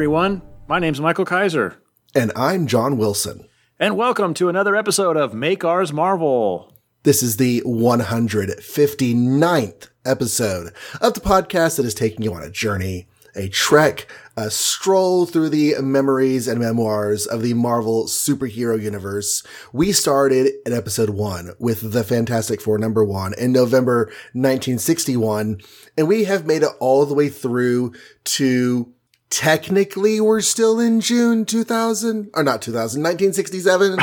everyone. My name's Michael Kaiser, And I'm John Wilson. and welcome to another episode of Make Ours Marvel. This is the 159th episode of the podcast that is taking you on a journey, a trek, a stroll through the memories and memoirs of the Marvel superhero universe. We started at episode one with the Fantastic Four number one in November 1961, and we have made it all the way through to technically we're still in June 2000 or not 2000 1967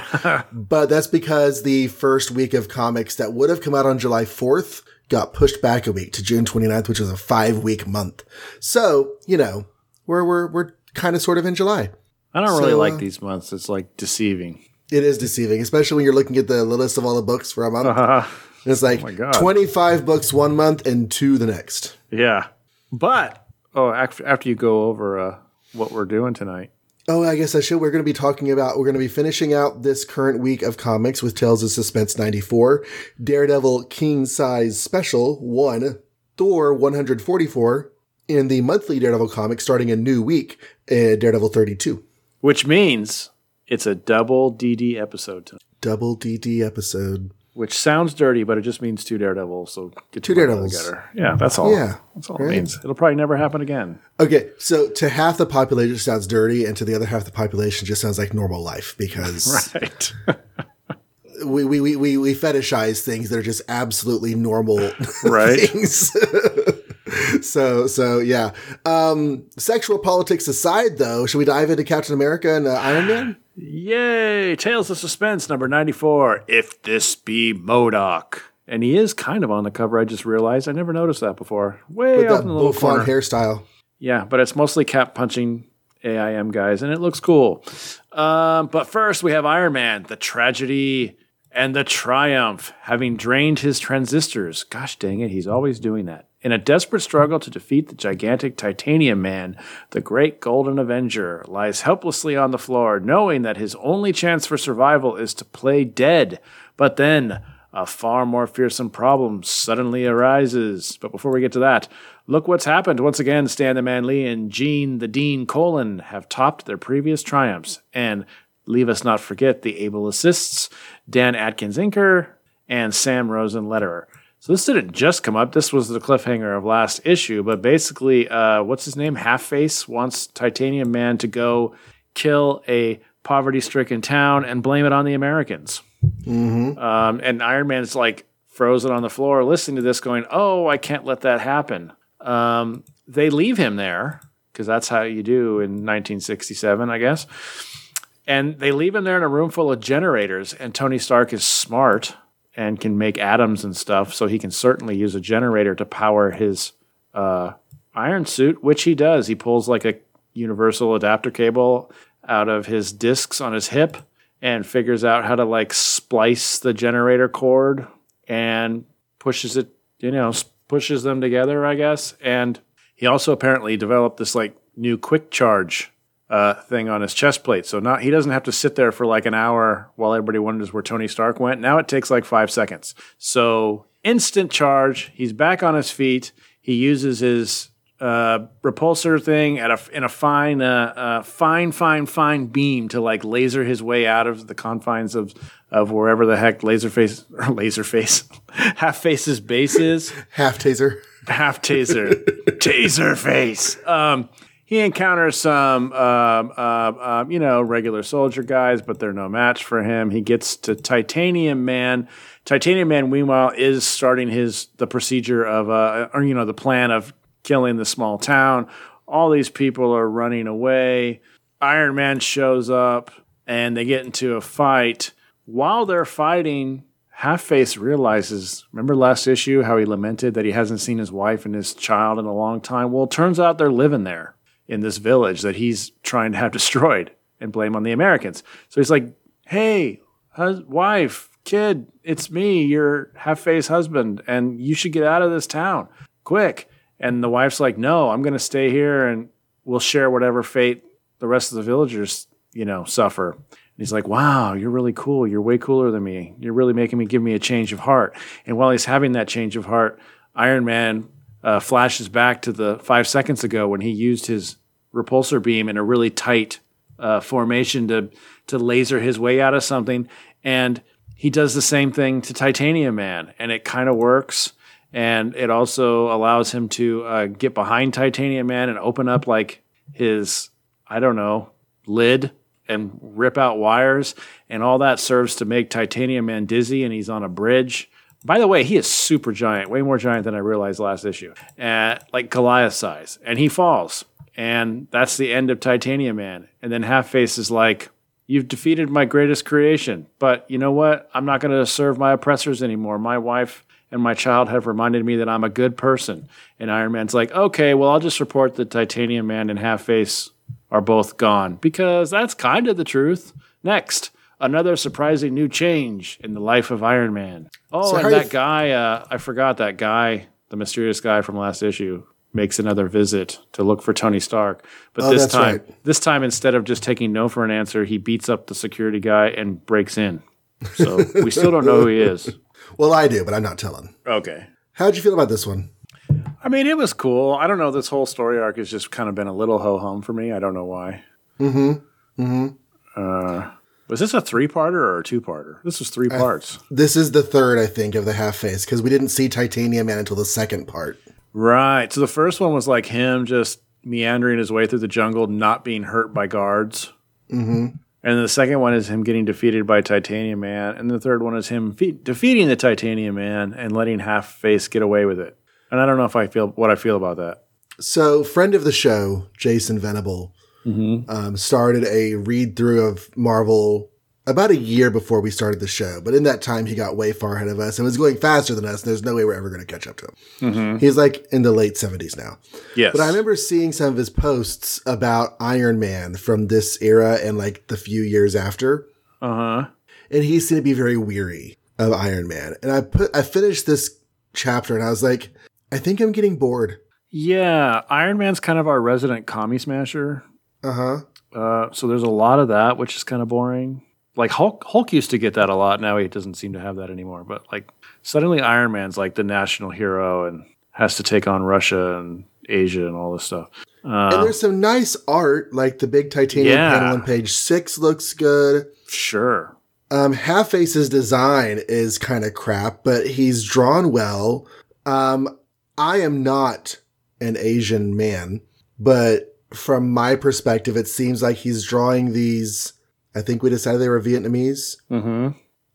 but that's because the first week of comics that would have come out on July 4th got pushed back a week to June 29th which was a 5 week month so you know we're we're we're kind of sort of in July I don't really So, like uh, these months. It's like deceiving. it is deceiving especially when you're looking at the list of all the books for a month it's like God. 25 books one month and two the next yeah. But, oh, after, after you go over uh, what we're doing tonight. Oh, I guess I should. We're going to be talking about, we're going to be finishing out this current week of comics with Tales of Suspense 94, Daredevil King Size Special 1, Thor 144, in the monthly Daredevil comic starting a new week, uh, Daredevil 32. Which means it's a double DD episode tonight. Double DD episode. Which sounds dirty, but it just means two Daredevils. So get Two Daredevils. together. Yeah, that's all. Yeah, that's all it means. It'll probably never happen again. Okay, so to half the population it sounds dirty, and to the other half the population just sounds like normal life because Right. we, we, we, we, we fetishize things that are just absolutely normal Right. things. so, so yeah. Um, sexual politics aside, though, should we dive into Captain America and uh, Iron Man? Yay! Tales of Suspense number 94. If this be MODOK. And he is kind of on the cover, I just realized. I never noticed that before. Way With up in the little corner. hairstyle. Yeah, but it's mostly cap punching AIM guys, and it looks cool. Um, but first, we have Iron Man, the tragedy and the triumph, having drained his transistors. Gosh dang it, he's always doing that. In a desperate struggle to defeat the gigantic Titanium Man, the great Golden Avenger lies helplessly on the floor, knowing that his only chance for survival is to play dead. But then, a far more fearsome problem suddenly arises. But before we get to that, look what's happened. Once again, Stan the Man Lee and Gene the Dean Colan have topped their previous triumphs. And leave us not forget the able assists Dan Adkins Inker and Sam Rosen Letterer. So this didn't just come up. This was the cliffhanger of last issue. But basically, uh, what's his name? Half Face wants Titanium Man to go kill a poverty-stricken town and blame it on the Americans. Um, and Iron Man's like frozen on the floor listening to this, going, Oh, I can't let that happen. Um, they leave him there because that's how you do in 1967, I guess. And they leave him there in a room full of generators. And Tony Stark is smart and can make atoms and stuff. So he can certainly use a generator to power his uh, iron suit, which he does. He pulls like a universal adapter cable out of his discs on his hip and figures out how to like splice the generator cord and pushes it, you know, pushes them together, I guess. And he also apparently developed this like new quick charge uh, thing on his chest plate. So not he doesn't have to sit there for like an hour while everybody wonders where Tony Stark went. Now it takes like five seconds. So instant charge. He's back on his feet. He uses his uh, repulsor thing at a in a fine, uh, uh, fine, fine, fine beam to like laser his way out of the confines of of wherever the heck Laserface or Laserface Half Face's base is Half taser. half taser, taser face. Um, he encounters some, uh, um, you know, regular soldier guys, but they're no match for him. He gets to Titanium Man. Titanium Man, meanwhile, is starting his the procedure of, uh, or you know, the plan of killing the small town. All these people are running away. Iron Man shows up, and they get into a fight. While they're fighting, Half Face realizes, remember last issue how he lamented that he hasn't seen his wife and his child in a long time? Well, it turns out they're living there in this village that he's trying to have destroyed and blame on the Americans. So he's like, hey, hus- wife, kid, it's me, your half face husband, and you should get out of this town quick. And the wife's like, no, I'm going to stay here and we'll share whatever fate the rest of the villagers, you know, suffer. And he's like, wow, you're really cool. You're way cooler than me. You're really making me give me a change of heart. And while he's having that change of heart, Iron Man uh, flashes back to the five seconds ago when he used his repulsor beam in a really tight uh, formation to to laser his way out of something, and he does the same thing to Titanium Man, and it kind of works. And it also allows him to uh, get behind Titanium Man and open up like his, I don't know, lid and rip out wires. And all that serves to make Titanium Man dizzy, and he's on a bridge. By the way, he is super giant, way more giant than I realized last issue, uh, like Goliath size. And he falls. And that's the end of Titanium Man. And then Half Face is like, You've defeated my greatest creation. But you know what? I'm not going to serve my oppressors anymore. My wife and my child have reminded me that I'm a good person. And Iron Man's like, okay, well, I'll just report that Titanium Man and Half Face are both gone because that's kind of the truth. Next, another surprising new change in the life of Iron Man. Oh, So and that f- guy, uh, I forgot that guy, the mysterious guy from last issue, makes another visit to look for Tony Stark. But Oh, this time, right. this time instead of just taking no for an answer, he beats up the security guy and breaks in. So we still don't know who he is. Well, I do, but I'm not telling. Okay. How'd you feel about this one? I mean, it was cool. I don't know. This whole story arc has just kind of been a little ho hum for me. I don't know why. Mm-hmm. Mm-hmm. Uh, was this a three parter or a two parter? This was three parts. This is the third, I think, of the half face because we didn't see Titanium Man until the second part. Right. So the first one was like him just meandering his way through the jungle, not being hurt by guards. Mm-hmm. And the second one is him getting defeated by Titanium Man. And the third one is him fe- defeating the Titanium Man and letting Half Face get away with it. And I don't know if I feel what I feel about that. So, friend of the show, Jason Venable, Mm-hmm. um, started a read through of Marvel about a year before we started the show. But in that time, he got way far ahead of us and was going faster than us. And there's no way we're ever going to catch up to him. Mm-hmm. He's like in the late 70s now. Yes. But I remember seeing some of his posts about Iron Man from this era and like the few years after. Uh huh. And he seemed to be very weary of Iron Man. And I put, I finished this chapter and I was like, I think I'm getting bored. Yeah. Iron Man's kind of our resident commie smasher. Uh huh. Uh, so there's a lot of that, which is kind of boring. Like Hulk, Hulk used to get that a lot. Now he doesn't seem to have that anymore. But like suddenly Iron Man's like the national hero and has to take on Russia and Asia and all this stuff. And Uh, there's some nice art, like the big titanium Yeah. panel on page six looks good. sure. Um, Half Face's design is kind of crap, but he's drawn well. Um, I am not an Asian man, but from my perspective, it seems like he's drawing these. I think we decided they were Vietnamese hmm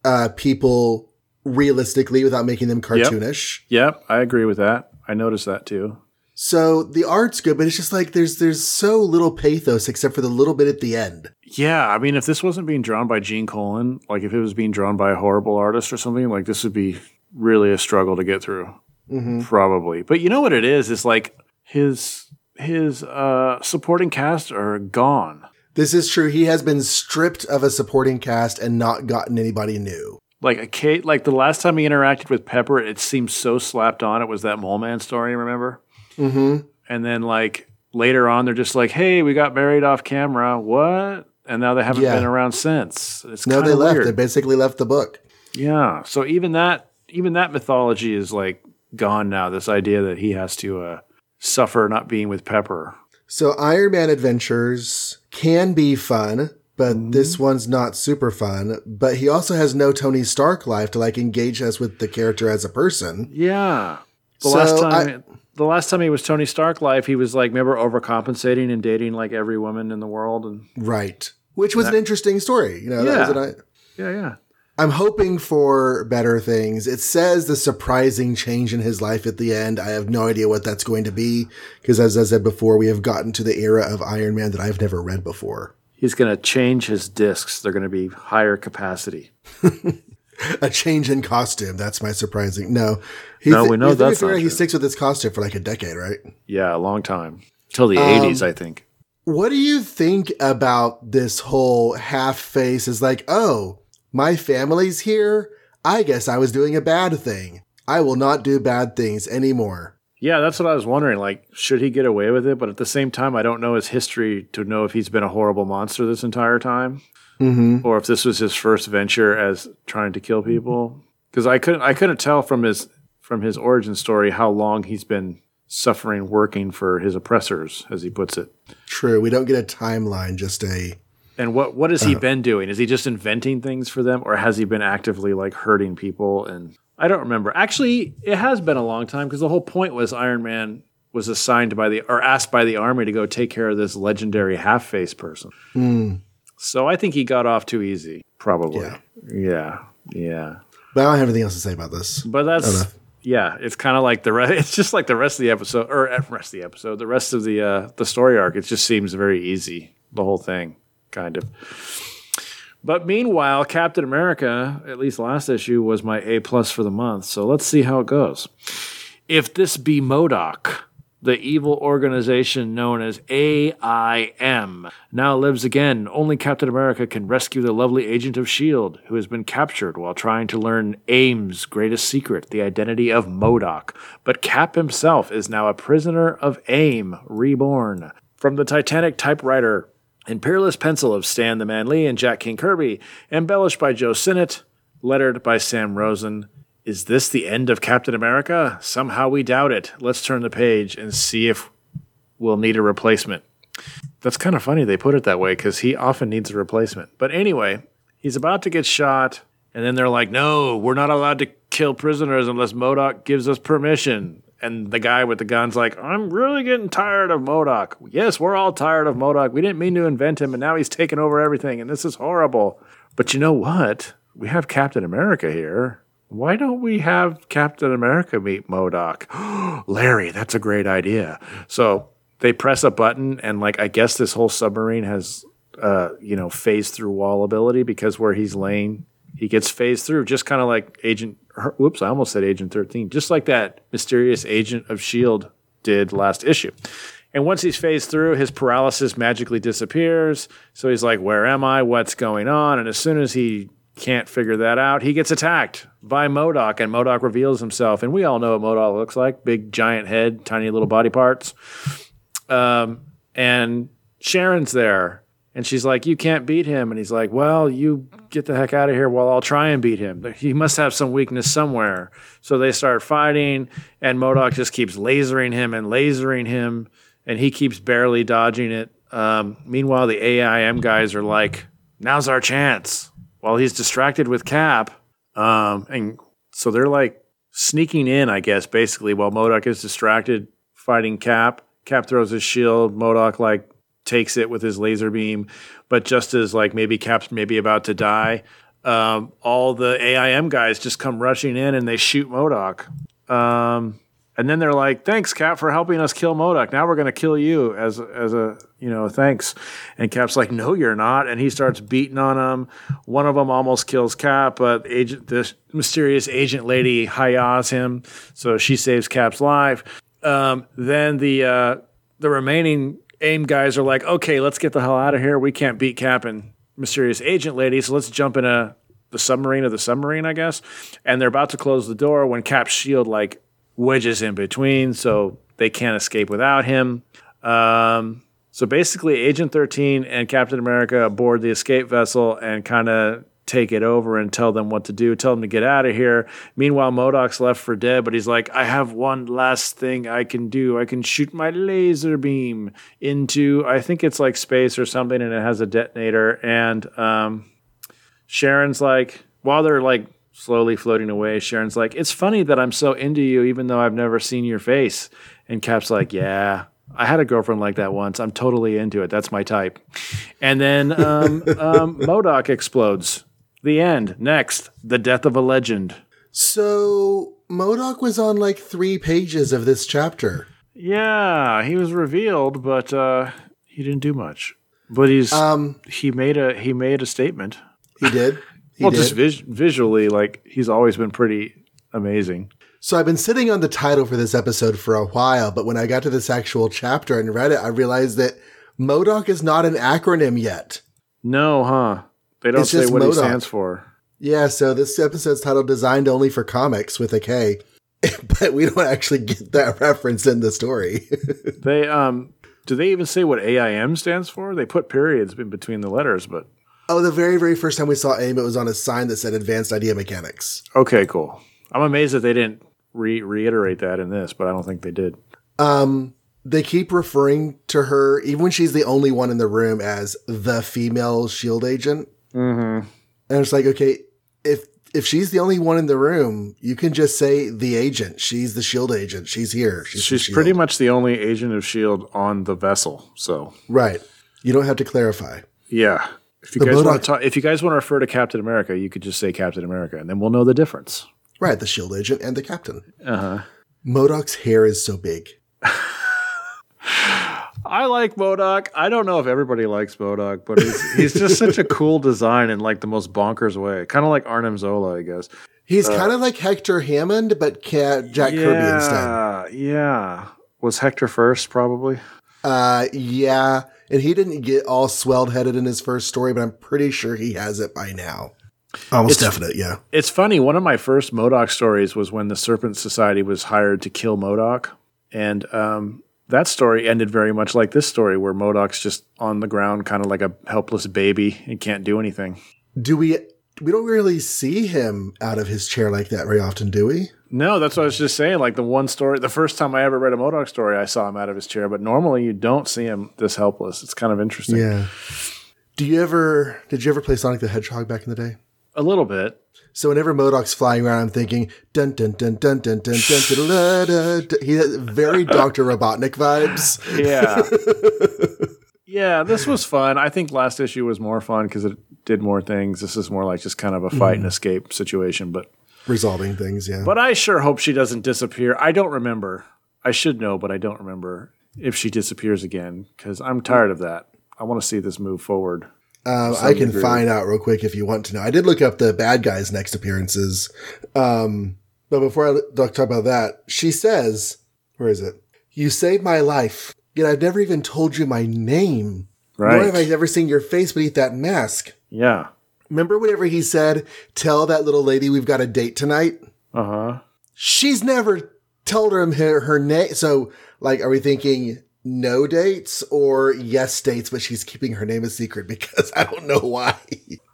uh, people realistically without making them cartoonish. Yep, I agree with that. I noticed that too. So the art's good, but it's just like there's there's so little pathos except for the little bit at the end. Yeah, I mean, if this wasn't being drawn by Gene Colan, like if it was being drawn by a horrible artist or something, like this would be really a struggle to get through. Mm-hmm. Probably. But you know what it is? It's like his his uh supporting cast are gone. This is true. He has been stripped of a supporting cast and not gotten anybody new. Like a Kate like the last time he interacted with Pepper, it seemed so slapped on. It was that Mole Man story, remember? Mm-hmm. And then like later on they're just like, Hey, we got married off camera. What? And now they haven't Yeah. been around since. It's No, they left. weird. They basically left the book. Yeah. So even that even that mythology is like gone now. This idea that he has to uh, suffer not being with Pepper. So Iron Man Adventures can be fun, but Mm-hmm. this one's not super fun. But he also has no Tony Stark life to like engage us with the character as a person. Yeah. The So last I- time the last time he was Tony Stark life, he was like remember overcompensating and dating like every woman in the world and Right. Which was an interesting story. You know, that Yeah. an, yeah, yeah. I'm hoping for better things. It says the surprising change in his life at the end. I have no idea what that's going to be because, as I said before, we have gotten to the era of Iron Man that I've never read before. He's going to change his discs. They're going to be higher capacity. A change in costume. That's my surprising. No, he No, we know that's not He sticks with his costume for like a decade, right? Yeah, a long time. Till the Um, 80s, I think. What do you think about this whole half face? Is like, oh, my family's here. I guess I was doing a bad thing. I will not do bad things anymore. Yeah, that's what I was wondering. Like, should he get away with it? But at the same time, I don't know his history to know if he's been a horrible monster this entire time. Mm-hmm. or if this was his first venture as trying to kill people because i couldn't i couldn't tell from his from his origin story how long he's been suffering working for his oppressors, as he puts it. True. We don't get a timeline, just a. And what what has he been doing? Is he just inventing things for them, or has he been actively like hurting people? And I don't remember. Actually, it has been a long time because the whole point was Iron Man was assigned by the or asked by the army to go take care of this legendary half face person. So I think he got off too easy, probably. Yeah. yeah, yeah. But I don't have anything else to say about this. But that's yeah, it's kind of like the rest. It's just like the rest of the episode, or uh, rest of the episode, the rest of the uh, the story arc. It just seems very easy, the whole thing, kind of. But meanwhile, Captain America, at least last issue, was my A plus for the month. So let's see how it goes. If this be MODOK, the evil organization known as AIM, now lives again. Only Captain America can rescue the lovely agent of S.H.I.E.L.D., who has been captured while trying to learn AIM's greatest secret, the identity of MODOK. But Cap himself is now a prisoner of AIM, reborn. From the Titanic typewriter and peerless pencil of Stan the Man Lee and Jack King Kirby, embellished by Joe Sinnott, lettered by Sam Rosen. Is this the end of Captain America? Somehow we doubt it. Let's turn the page and see if we'll need a replacement. That's kind of funny they put it that way because he often needs a replacement. But anyway, he's about to get shot, and then they're like, no, we're not allowed to kill prisoners unless MODOK gives us permission. And the guy with the gun's like, I'm really getting tired of MODOK. Yes, we're all tired of MODOK. We didn't mean to invent him, and now he's taken over everything, and this is horrible. But you know what? We have Captain America here. Why don't we have Captain America meet MODOK? Larry, that's a great idea. So they press a button, and like I guess this whole submarine has, uh, you know, phase through wall ability because where he's laying, he gets phased through, just kind of like Agent. Whoops, I almost said Agent Thirteen, just like that mysterious Agent of Shield did last issue. And once he's phased through, his paralysis magically disappears. So he's like, Where am I? What's going on? And as soon as he can't figure that out, he gets attacked by MODOK, and MODOK reveals himself. And we all know what MODOK looks like big, giant head, tiny little body parts. Um, and Sharon's there. And she's like, You can't beat him. And he's like, Well, you get the heck out of here while I'll try and beat him. He must have some weakness somewhere. So they start fighting, and MODOK just keeps lasering him and lasering him, and he keeps barely dodging it. Um, meanwhile, the AIM guys are like, Now's our chance. While he's distracted with Cap. Um, and so they're like sneaking in, I guess, basically, while MODOK is distracted fighting Cap. Cap throws his shield. MODOK like takes it with his laser beam, but just as like maybe Cap's maybe about to die, um, all the AIM guys just come rushing in and they shoot MODOK. Um, and then they're like, "Thanks, Cap, for helping us kill MODOK. Now we're going to kill you as as a you know thanks." And Cap's like, "No, you're not." And he starts beating on them. One of them almost kills Cap, but agent, this mysterious agent lady hayas him, so she saves Cap's life. Um, then the uh, the remaining AIM guys are like, "Okay, let's get the hell out of here. We can't beat Cap and mysterious agent lady, so let's jump in a." The submarine of the submarine, I guess, and they're about to close the door when Cap's shield like wedges in between, so they can't escape without him. Um, so basically, Agent 13 and Captain America board the escape vessel and kind of take it over and tell them what to do, tell them to get out of here. Meanwhile, MODOK's left for dead, but he's like, I have one last thing I can do. I can shoot my laser beam into, I think it's like space or something, and it has a detonator. And um, Sharon's like, while they're like slowly floating away, Sharon's like, It's funny that I'm so into you, even though I've never seen your face. And Cap's like, Yeah, I had a girlfriend like that once. I'm totally into it. That's my type. And then um, um, MODOK explodes. The end. Next, the death of a legend. So MODOK was on like three pages of this chapter. Yeah, he was revealed, but uh, he didn't do much. But he's Um, he made a he made a statement. he did. He well, did. just vis- visually, like he's always been pretty amazing. So I've been sitting on the title for this episode for a while, but when I got to this actual chapter and read it, I realized that MODOK is not an acronym yet. No, huh? They don't It's say just what MODOK. he stands for. Yeah, so this episode's titled Designed Only for Comics with a K, but we don't actually get that reference in the story. They um, do they even say what AIM stands for? They put periods in between the letters, but oh, the very, very first time we saw AIM, it was on a sign that said Advanced Idea Mechanics. okay, cool. I'm amazed that they didn't re- reiterate that in this, but I don't think they did. Um, they keep referring to her, even when she's the only one in the room, as the female shield agent. Mm-hmm. And it's like, okay, if if she's the only one in the room, you can just say the agent. She's the shield agent. She's here. She's, She's pretty much the only agent of Shield on the vessel. So right. You don't have to clarify. yeah, if you The guys want Modok- to talk, if you guys want to refer to Captain America, you could just say Captain America, and then we'll know the difference. Right, the shield agent and the captain. Uh huh. MODOK's hair is so big. I like MODOK. I don't know if everybody likes MODOK, but he's, he's just such a cool design in like the most bonkers way. Kind of like Arnim Zola, I guess. He's kind of like Hector Hammond, but Jack Kirby instead. Yeah, yeah. Was Hector first, probably? Uh, yeah, and he didn't get all swelled headed in his first story, but I'm pretty sure he has it by now. Almost It's- definite, yeah. It's funny. One of my first MODOK stories was when the Serpent Society was hired to kill MODOK, and um, that story ended very much like this story, where MODOK's just on the ground, kind of like a helpless baby, and can't do anything. Do we? We don't really see him out of his chair like that very often, do we? No, that's what I was just saying. Like the one story, the first time I ever read a MODOK story, I saw him out of his chair, but normally you don't see him this helpless. It's kind of interesting. Yeah. Do you ever? Did you ever play Sonic the Hedgehog back in the day? A little bit. So whenever MODOK's flying around, I'm thinking dun dun dun dun dun dun dun dun dun dun. dun. He has very Doctor Robotnik vibes. Yeah. yeah, this was fun. I think last issue was more fun because it did more things. This is more like just kind of a fight and escape situation. But Resolving things, yeah. but I sure hope she doesn't disappear. I don't remember. I should know, but I don't remember if she disappears again because I'm tired of that. I want to see this move forward. Um, I can find out real quick if you want to know. I did look up the bad guy's next appearances. Um, but before I talk about that, she says, where is it? You saved my life. Yet I've never even told you my name. Right. Nor have I ever seen your face beneath that mask. Yeah. Remember whenever he said, tell that little lady we've got a date tonight? Uh huh. She's never told him her, her name. So, like, are we thinking no dates or yes dates, but she's keeping her name a secret because I don't know why.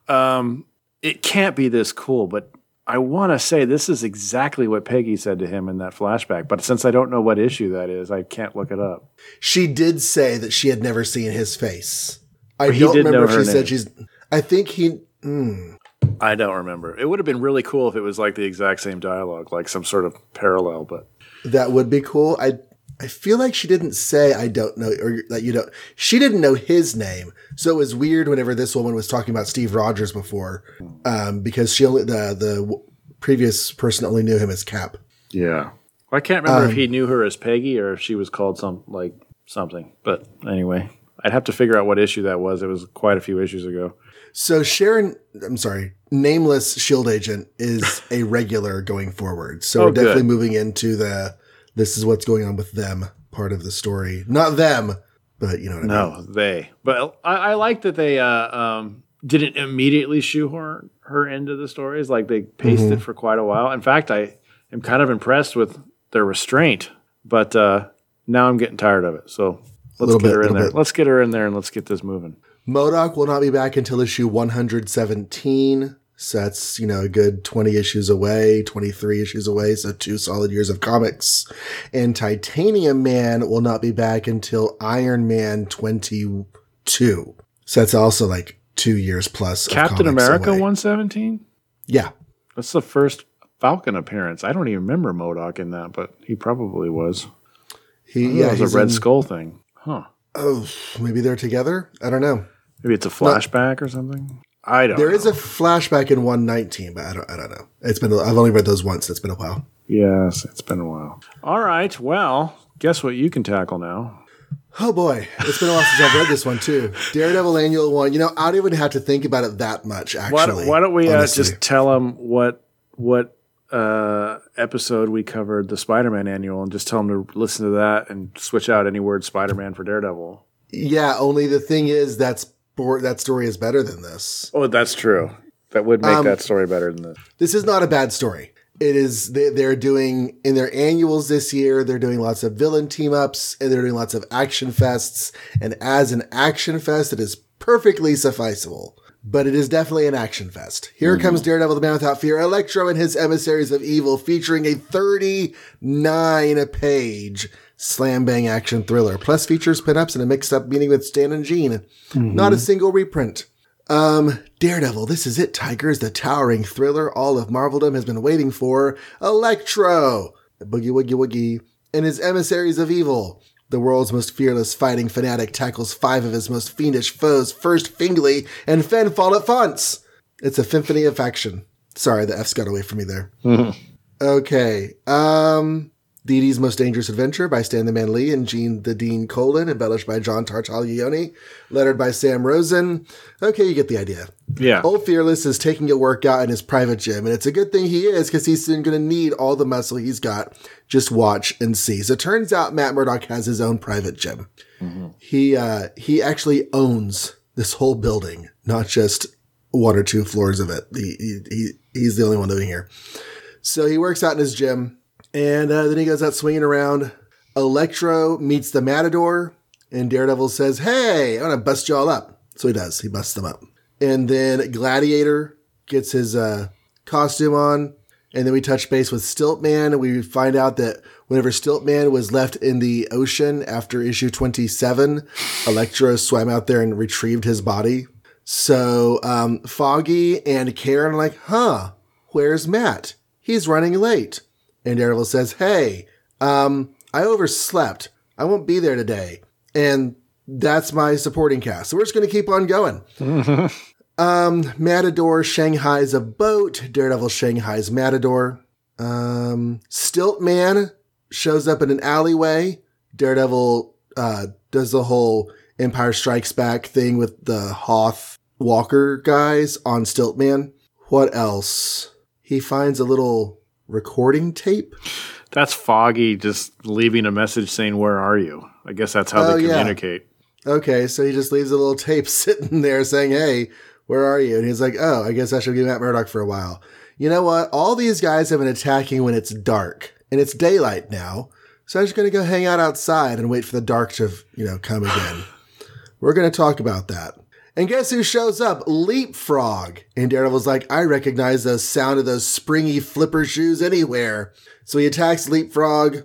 Um, it can't be this cool, but I want to say this is exactly what Peggy said to him in that flashback. But since I don't know what issue that is, I can't look it up. She did say that she had never seen his face. I don't remember if she name. said she's. I think he. Mm, I don't remember. It would have been really cool if it was like the exact same dialogue, like some sort of parallel. But that would be cool. I. I feel like she didn't say I don't know or that you don't. She didn't know his name, so it was weird whenever this woman was talking about Steve Rogers before, um, because she only the the w- previous person only knew him as Cap. yeah, I can't remember Um, if he knew her as Peggy or if she was called some like something. But anyway, I'd have to figure out what issue that was. It was quite a few issues ago. So Sharon, I'm sorry, nameless Shield Agent is a regular going forward. So Oh, we're definitely good. moving into the this is what's going on with them part of the story. Not them, but you know what I mean. No, they. But I, I like that they uh, um, didn't immediately shoehorn her into the stories. Like they paced Mm-hmm. it for quite a while. In fact, I am kind of impressed with their restraint. But uh, now I'm getting tired of it. So let's get bit, her in there. bit. Let's get her in there and let's get this moving. MODOK will not be back until issue 117. So that's, you know, a good 20 issues away, 23 issues away. So two solid years of comics. And Titanium Man will not be back until Iron Man 22. So that's also like two years plus. Captain America away. 117? Yeah. That's the first Falcon appearance. I don't even remember MODOK in that, but he probably was. He, Yeah, it was a Red in- Skull thing. Huh. Oh, maybe they're together. I don't know. Maybe it's a flashback or something. I don't. There know. is a flashback in 119, but I don't. I don't know. It's been. I've only read those once. It's been a while. Yes, it's been a while. All right. Well, guess what you can tackle now? Oh boy, it's been a while since I've read this one too. Daredevil Annual One. You know, I don't even have to think about it that much. Why, Actually, why don't we uh, just tell them what what uh, episode we covered the Spider-Man annual, and just tell them to listen to that and switch out any word Spider-Man for Daredevil. Yeah. Only the thing is, that's that story is better than this. Oh, that's true. That would make Um, that story better than this. This is not a bad story. It is. They, they're doing in their annuals this year. They're doing lots of villain team ups and they're doing lots of action fests. And as an action fest, it is perfectly sufficeable. But it is definitely an action fest. Here comes Daredevil, the Man Without Fear, Electro and his Emissaries of Evil, featuring a 39 page slam bang action thriller, plus features pinups and a mixed up meeting with Stan and Gene. Not a single reprint. Um, Daredevil, this is it, Tigers, the towering thriller all of Marveldom has been waiting for. Electro, Boogie Woogie Woogie, and his emissaries of evil. The world's most fearless fighting fanatic tackles five of his most fiendish foes, first Fingley and Fen fall at fonts. It's a symphony of action. Sorry, the F's got away from me there. Okay. Um, Dee Dee's Most Dangerous Adventure by Stan the Man Lee and Gene the Dean Colan, embellished by John Tartaglione, lettered by Sam Rosen. Okay, you get the idea. Yeah. Old Fearless is taking a workout in his private gym, and it's a good thing he is because he's soon going to need all the muscle he's got. Just watch and see. So it turns out Matt Murdock has his own private gym. He uh, he actually owns this whole building, not just one or two floors of it. He, he he's the only one living here. So he works out in his gym, and uh, then he goes out swinging around. Electro meets the Matador, and Daredevil says, "Hey, I'm gonna bust you all up." So he does. He busts them up, and then Gladiator gets his uh, costume on, and then we touch base with Stiltman, and we find out that whenever Stiltman was left in the ocean after issue 27, Electro swam out there and retrieved his body. So um, Foggy and Karen are like, "Huh, where's Matt? He's running late." And Daredevil says, Hey, um, I overslept. I won't be there today. And that's my supporting cast. So we're just going to keep on going. um, Matador Shanghai's a boat. Daredevil Shanghai's Matador. Um, Stilt Man shows up in an alleyway. Daredevil uh, does the whole Empire Strikes Back thing with the Hoth Walker guys on Stilt Man. What else? He finds a little recording tape. That's Foggy just leaving a message saying, Where are you? I guess that's how Oh, they yeah. communicate. Okay, so he just leaves a little tape sitting there saying, Hey, where are you? And he's like, Oh, I guess I should be Matt Murdock for a while. You know what? All these guys have been attacking when it's dark, and it's daylight now. So I'm just going to go hang out outside and wait for the dark to, you know, come again. We're going to talk about that. And guess who shows up? Leapfrog. And Daredevil's like, I recognize the sound of those springy flipper shoes anywhere. So he attacks Leapfrog,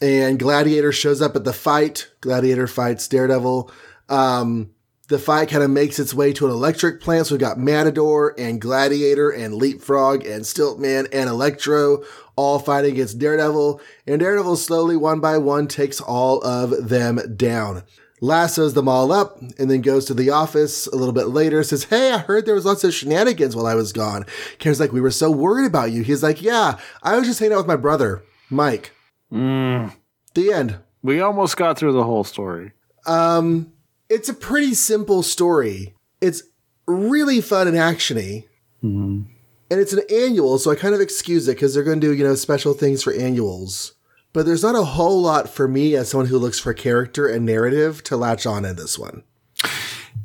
and Gladiator shows up at the fight. Gladiator fights Daredevil. Um, the fight kind of makes its way to an electric plant. So we've got Matador and Gladiator and Leapfrog and Stiltman and Electro all fighting against Daredevil. And Daredevil slowly, one by one, takes all of them down. Lassos them all up and then goes to the office a little bit later. Says, Hey, I heard there was lots of shenanigans while I was gone. Karen's like, We were so worried about you. He's like, Yeah, I was just hanging out with my brother, Mike. Mm, The end. we almost got through the whole story. Um, it's a pretty simple story. It's really fun and actiony. And it's an annual, so I kind of excuse it because they're going to do, you know, special things for annuals. But there's not a whole lot for me as someone who looks for character and narrative to latch on in this one.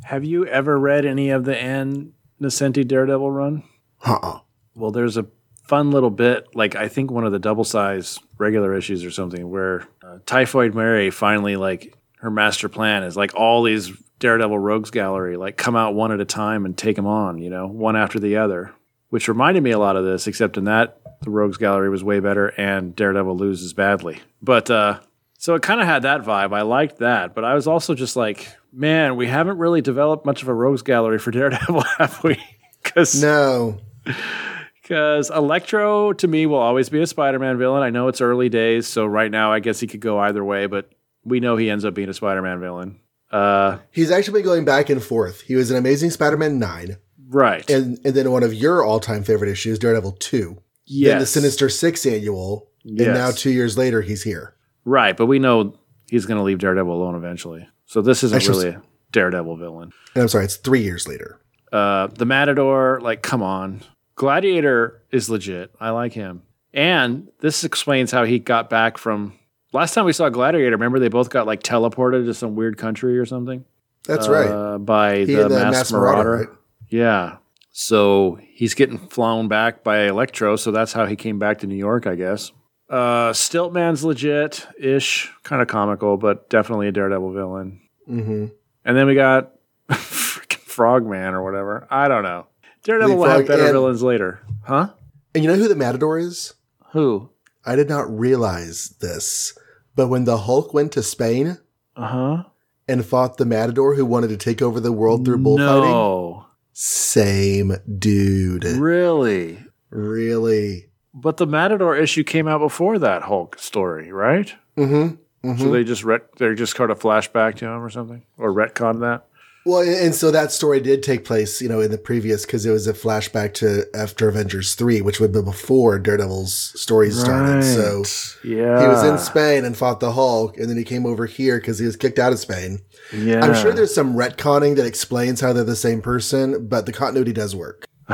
Have you ever read any of the Ann Nocenti Daredevil run? Uh-uh. Well, there's a fun little bit, like I think one of the double size regular issues or something, where uh, Typhoid Mary finally, like, her master plan is like all these Daredevil Rogues Gallery, like, come out one at a time and take them on, you know, one after the other, which reminded me a lot of this, except in that the Rogues Gallery was way better and Daredevil loses badly. But, uh, so it kind of had that vibe. I liked that, but I was also just like, man, we haven't really developed much of a Rogues Gallery for Daredevil, have we? Because No. because Electro to me will always be a Spider-Man villain. I know it's early days, so right now I guess he could go either way, but we know he ends up being a Spider-Man villain. Uh, He's actually been going back and forth. He was an Amazing Spider-Man 9, right. and, and then one of your all-time favorite issues, Daredevil 2. Then the. Sinister Six annual, Yes. and now two years later, he's here. Right, but we know he's going to leave Daredevil alone eventually. So this isn't Actually- really a Daredevil villain. And I'm sorry, it's three years later. Uh, the Matador, like, come on. Gladiator is legit. I like him. And this explains how he got back from last time we saw Gladiator. Remember, they both got like teleported to some weird country or something. That's right. uh, by He the, the Masked Masked Marauder. Marauder, right? Yeah. So he's getting flown back by Electro, so that's how he came back to New York, I guess. Uh, Stiltman's legit ish, kind of comical, but definitely a Daredevil villain. Mm-hmm. And then we got freaking Frogman or whatever. I don't know. Daredevil will have better and- villains later, huh? And you know who the Matador is? Who? I did not realize this, but when the Hulk went to Spain Uh huh. and fought the Matador who wanted to take over the world through bullfighting, No, same dude. really. Really? But the Matador issue came out before that Hulk story, right? Mm-hmm. So they just ret- they just kind of flashback to him or something, or retcon that. Well, and so that story did take place, you know, in the previous because it was a flashback to after Avengers three, which would be before Daredevil's story started. So yeah, he was in Spain and fought the Hulk, and then he came over here because he was kicked out of Spain. Yeah, I'm sure there's some retconning that explains how they're the same person, but the continuity does work.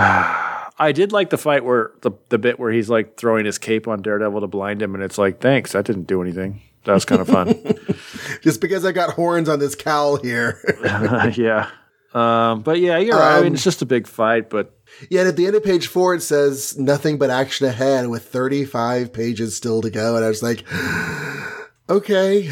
I did like the fight where the the bit where he's like throwing his cape on Daredevil to blind him, and it's like, thanks, that didn't do anything. That was kind of fun. Just because I got horns on this cowl here. yeah. Um, but yeah, you're right. I mean, Um, it's just a big fight, but Yet at the end of page four, it says nothing but action ahead with 35 pages still to go. And I was like, okay.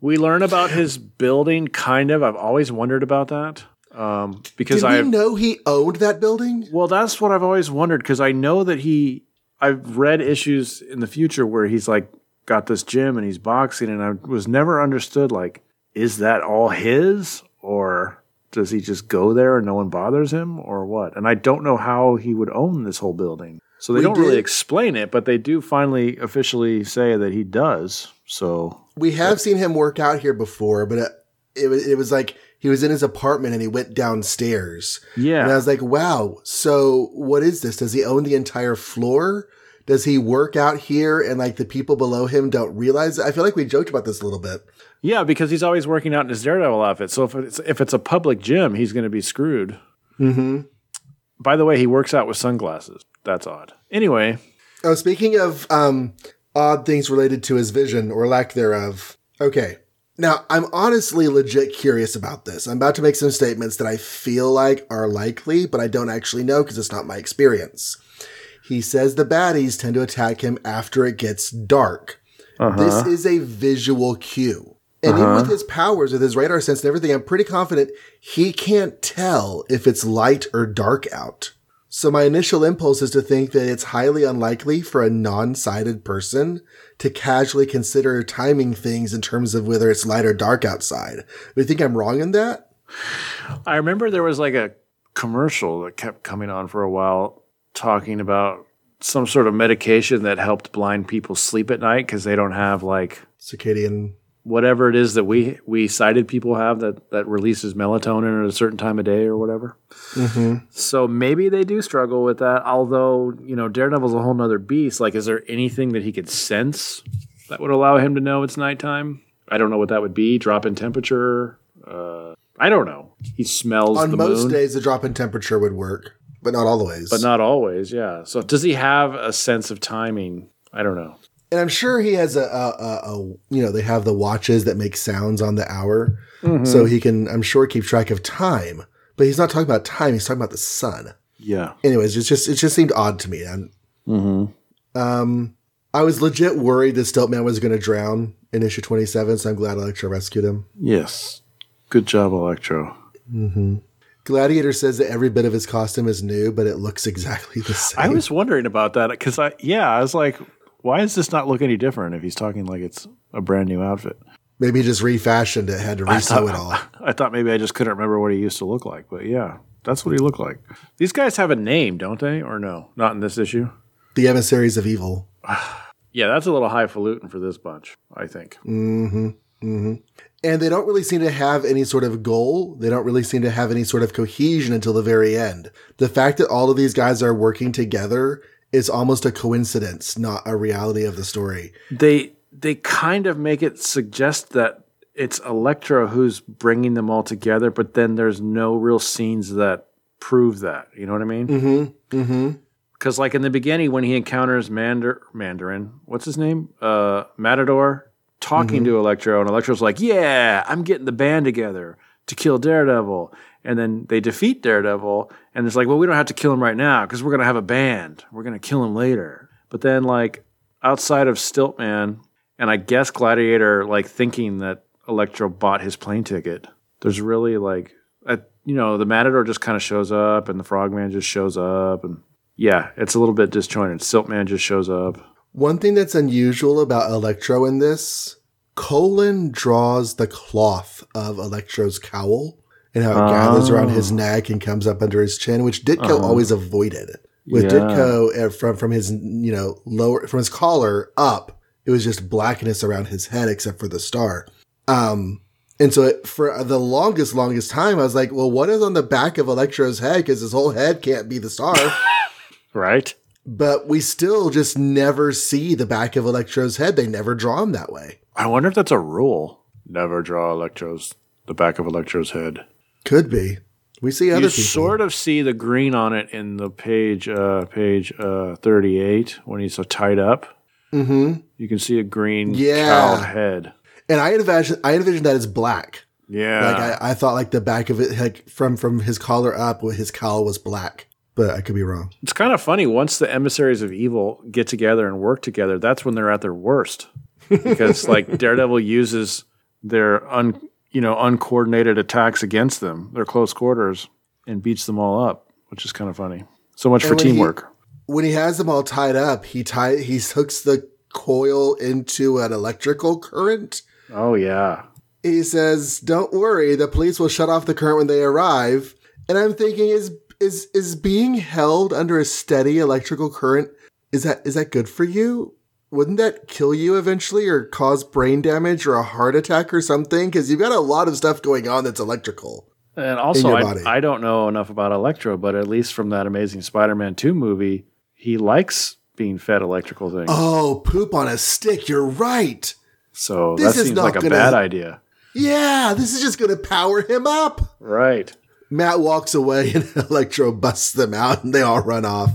we learn about his building. Kind of. I've always wondered about that um, because Did I know he owned that building? Well, that's what I've always wondered because I know that he. I've read issues in the future where he's like got this gym and he's boxing, and I was never understood like, is that all his or does he just go there and no one bothers him or what? And I don't know how he would own this whole building. So they We don't really explain it, but they do finally officially say that he does. So We have seen him work out here before, but it, it, was- it was like he was in his apartment and he went downstairs. Yeah. And I was like, wow. So what is this? Does he own the entire floor? Does he work out here and like the people below him don't realize it? I feel like we joked about this a little bit. yeah, because he's always working out in his Daredevil outfit. So if it's if it's a public gym, he's going to be screwed. Mm-hmm. By the way, he works out with sunglasses. That's odd. Anyway, Oh, speaking of um, odd things related to his vision or lack thereof. Okay. Now, I'm honestly legit curious about this. I'm about to make some statements that I feel like are likely, but I don't actually know because it's not my experience. He says the baddies tend to attack him after it gets dark. Uh-huh. This is a visual cue. And even with uh-huh. his powers, with his radar sense and everything, I'm pretty confident he can't tell if it's light or dark out. So my initial impulse is to think that it's highly unlikely for a non-sighted person to casually consider timing things in terms of whether it's light or dark outside. Do you think I'm wrong in that? I remember there was like a commercial that kept coming on for a while talking about some sort of medication that helped blind people sleep at night because they don't have like Circadian. whatever it is that we we sighted people have that that releases melatonin at a certain time of day or whatever. So maybe they do struggle with that. Although you know Daredevil's a whole nother beast. Like, is there anything that he could sense that would allow him to know it's nighttime? I don't know what that would be. Drop in temperature. Uh, I don't know. He smells On most moon, days, the drop in temperature would work, but not always. but not always. Yeah. So does he have a sense of timing? I don't know. and I'm sure he has a, a, a, a, you know, they have the watches that make sounds on the hour. Mm-hmm. So he can, I'm sure, keep track of time. But he's not talking about time. He's talking about the sun. Yeah. anyways, it's just it just seemed odd to me. And Mm-hmm. um, I was legit worried that Stiltman was going to drown in issue twenty seven. So I'm glad Electro rescued him. Yes. Good job, Electro. Gladiator says that every bit of his costume is new, but it looks exactly the same. I was wondering about that because I, yeah, I was like, why does this not look any different if he's talking like it's a brand new outfit? Maybe he just refashioned it, had to resew it all. I thought maybe I just couldn't remember what he used to look like, but yeah, that's what he looked like. These guys have a name, don't they? Or no? Not in this issue. The emissaries of evil. Yeah, that's a little highfalutin for this bunch, I think. Mm-hmm, mm-hmm. And they don't really seem to have any sort of goal. They don't really seem to have any sort of cohesion until the very end. The fact that all of these guys are working together is almost a coincidence, not a reality of the story. They they kind of make it suggest that it's Electro who's bringing them all together, but then there's no real scenes that prove that. You know what I mean? Mm-hmm. Mm-hmm. Because like in the beginning, when he encounters Mandar- Mandarin, what's his name? Uh, Matador, talking to Electro, and Electro's like, "Yeah, I'm getting the band together to kill Daredevil." And then they defeat Daredevil, and it's like, "Well, we don't have to kill him right now because we're gonna have a band. We're gonna kill him later." But then, like outside of Stiltman, and I guess Gladiator, like thinking that Electro bought his plane ticket, there's really like uh, you know, the Matador just kind of shows up, and the Frogman just shows up, and yeah, it's a little bit disjointed. Stiltman just shows up. One thing that's unusual about Electro in this, Colan draws the cloth of Electro's cowl and how it gathers around his neck and comes up under his chin, which Ditko always avoided. With Yeah. Ditko uh, from from his you know lower from his collar up, it was just blackness around his head except for the star. Um, and so it, for the longest longest time, I was like, well, what is on the back of Electro's head? Because his whole head can't be the star. Right? But we still just never see the back of Electro's head. They never draw him that way. I wonder if that's a rule. Never draw Electro's the back of Electro's head. Could be. We see other you people. sort of see the green on it in the page, uh, page uh, thirty-eight when he's so tied up. hmm You can see a green Yeah. cowled head. And I envision, I envision that as black. Yeah, Like I, I thought, like the back of it, like from from his collar up, with his cowl was black. But I could be wrong. it's kind of funny. Once the emissaries of evil get together and work together, that's when they're at their worst. Because like Daredevil uses their un, you know, uncoordinated attacks against them, their close quarters, and beats them all up, which is kind of funny. So much for And when he- teamwork. When he has them all tied up, he tie he hooks the coil into an electrical current. oh yeah. He says, "Don't worry, the police will shut off the current when they arrive." And I'm thinking, is is is being held under a steady electrical current is that is that good for you? Wouldn't that kill you eventually, or cause brain damage, or a heart attack, or something? Because you've got a lot of stuff going on that's electrical. And also, I. I don't know enough about Electro, but at least from that Amazing Spider-Man 2 movie, he likes being fed electrical things. Oh, poop on a stick! You're right. so this that is seems not like a gonna- bad idea. Yeah, this is just going to power him up. Right. Matt walks away, and Electro busts them out, and they all run off